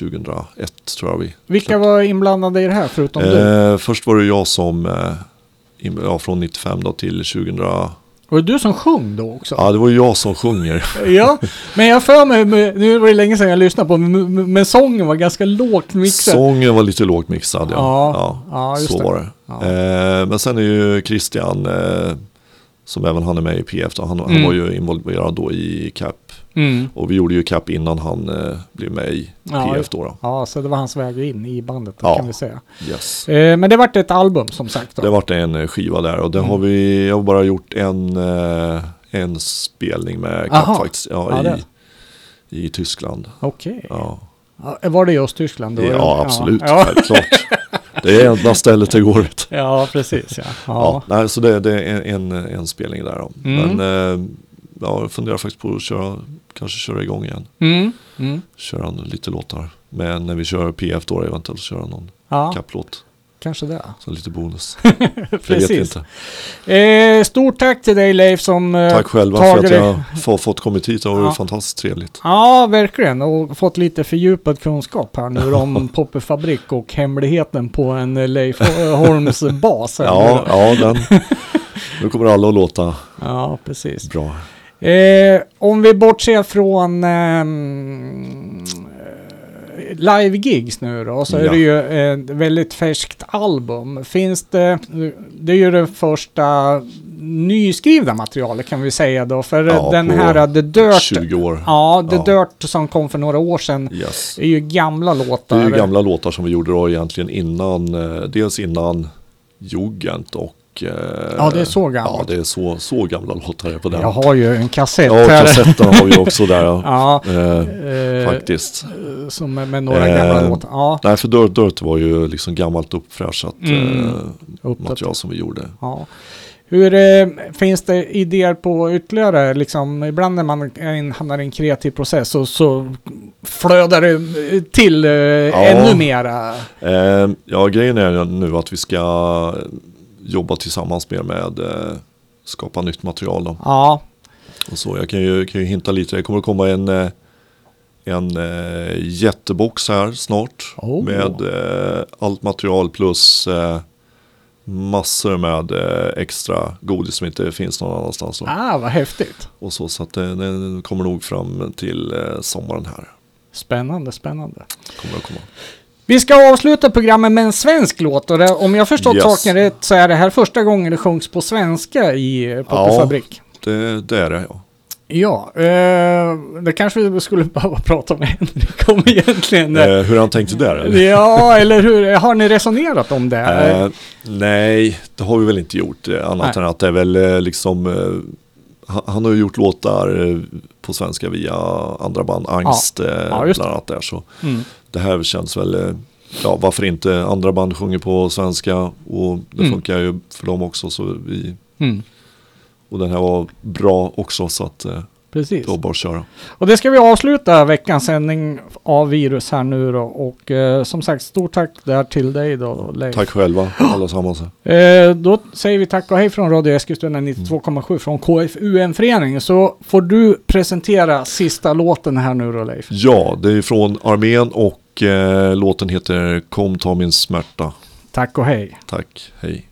2001 tror jag vi. Vilka var inblandade i det här förutom du? Eh, först var det jag som, eh, ja, från 95 då till 2000. Var det du som sjöng då också? Ja, det var jag som sjunger. *laughs* Ja, *laughs* men jag för mig, nu var det länge sedan jag lyssnade på men, sången var ganska lågt mixad. Sången var lite lågt mixad. Ja, Ja, ja, just så det. var det. Ja. Eh, men sen är ju Christian, eh, som även han är med i PF, då, han, Mm. han var ju involverad då i CAP. Mm. Och vi gjorde ju CAP innan han eh, blev med i Ja, PF då. då. Ja, så det var hans väg in i bandet då, Ja. kan vi säga. Yes. Eh, men det vart ett album som sagt då. Det vart en eh, skiva där och det Mm. har vi, jag har bara gjort en, eh, en spelning med Aha. CAP faktiskt. Ja, Ja, i, i Tyskland. Okej. Ja, Ja, var det just Tyskland då? ja absolut, Ja, självklart. *laughs* Det är enda stället det går. du. ja precis ja. Ja. ja. nej, så det, det är en, en, spelning där. Då. Mm. Men eh, ja, jag funderar faktiskt på att köra, kanske köra igång igen. Mm. Mm. Köra lite låtar. Men när vi kör PF då eventuellt köra någon Ja, CAP-låt. Kanske det. Så lite bonus. *laughs* Precis. inte. Eh, stort tack till dig Leif som eh, Tack själva för att jag får, fått kommit hit. Det var Ja. fantastiskt trevligt. Ja, verkligen. Och fått lite fördjupad kunskap här nu om *laughs* Popperfabrik och hemligheten på en eh, Leif Holms *laughs* bas. Ja, ja den. Nu kommer alla att låta ja, precis. bra. Eh, om vi bortser från eh, live-gigs nu då, så är Ja. det ju ett väldigt färskt album. Finns det, det är ju det första nyskrivna materialet kan vi säga då, för Ja, den här The Dirt, 20 år. ja, The Ja. Dirt som kom för några år sedan, Yes. är ju gamla Det låtar. är ju gamla låtar som vi gjorde då egentligen innan, eh, dels innan Jugend och... eh, Ja, det är så gammalt. Ja, det är så, så gamla låtar på den. Jag har ju en kassett Ja, här. kassetterna har vi också där. Ja. *laughs* Ja, Eh, eh, faktiskt. som med, några Eh, gamla låtar. Ja, Nej, för Dirt Dirt var ju liksom gammalt uppfräschat Mm. eh, material som vi gjorde. Ja. Hur eh, finns det idéer på ytterligare, liksom, ibland när man in, hamnar i en kreativ process så, så flödar det eh, till eh, ännu mera. Eh, ja, grejen är nu att vi ska jobba tillsammans mer med eh, skapa nytt material. Då. Ja, Och så, jag kan ju, kan ju hinta lite, det kommer att komma en, eh, en eh, jättebox här snart. Oh. Med eh, allt material plus eh, massor med eh, extra godis som inte finns någon annanstans. Då. ah, vad häftigt. Och så, så att den kommer nog fram till sommaren här. Spännande, spännande. Kommer att komma. Vi ska avsluta programmet med en svensk låt och det, om jag förstått Yes. saken rätt så är det här första gången det sjungs på svenska i eh, Popperfabrik. Det, det är det ja. Ja, eh, det kanske vi skulle *laughs* behöva prata med Henrik om egentligen. Eh, hur han tänkte där eller? Ja, eller hur? Har ni resonerat om det? Eh, nej, det har vi väl inte gjort. eh, Annat Nej. än att det är väl eh, liksom, han, har ju gjort låtar på svenska via andra band, Angst Ja, det. bland annat där. Så Mm. Det här känns väl, eh, ja varför inte andra band sjunger på svenska och det Mm. funkar ju för dem också. Så vi, Mm. och den här var bra också så att eh, Precis. var bara att köra. Och det ska vi avsluta veckans sändning av Virus här nu då. Och eh, som sagt, stort tack där till dig då Leif. Tack själva allesammans. Eh, då säger vi tack och hej från Radio Eskilstuna 92,7 från KFUM-föreningen. Så får du presentera sista låten här nu då Leif. Ja, det är från armén och eh, låten heter Kom ta min smärta. Tack och hej. Tack, hej.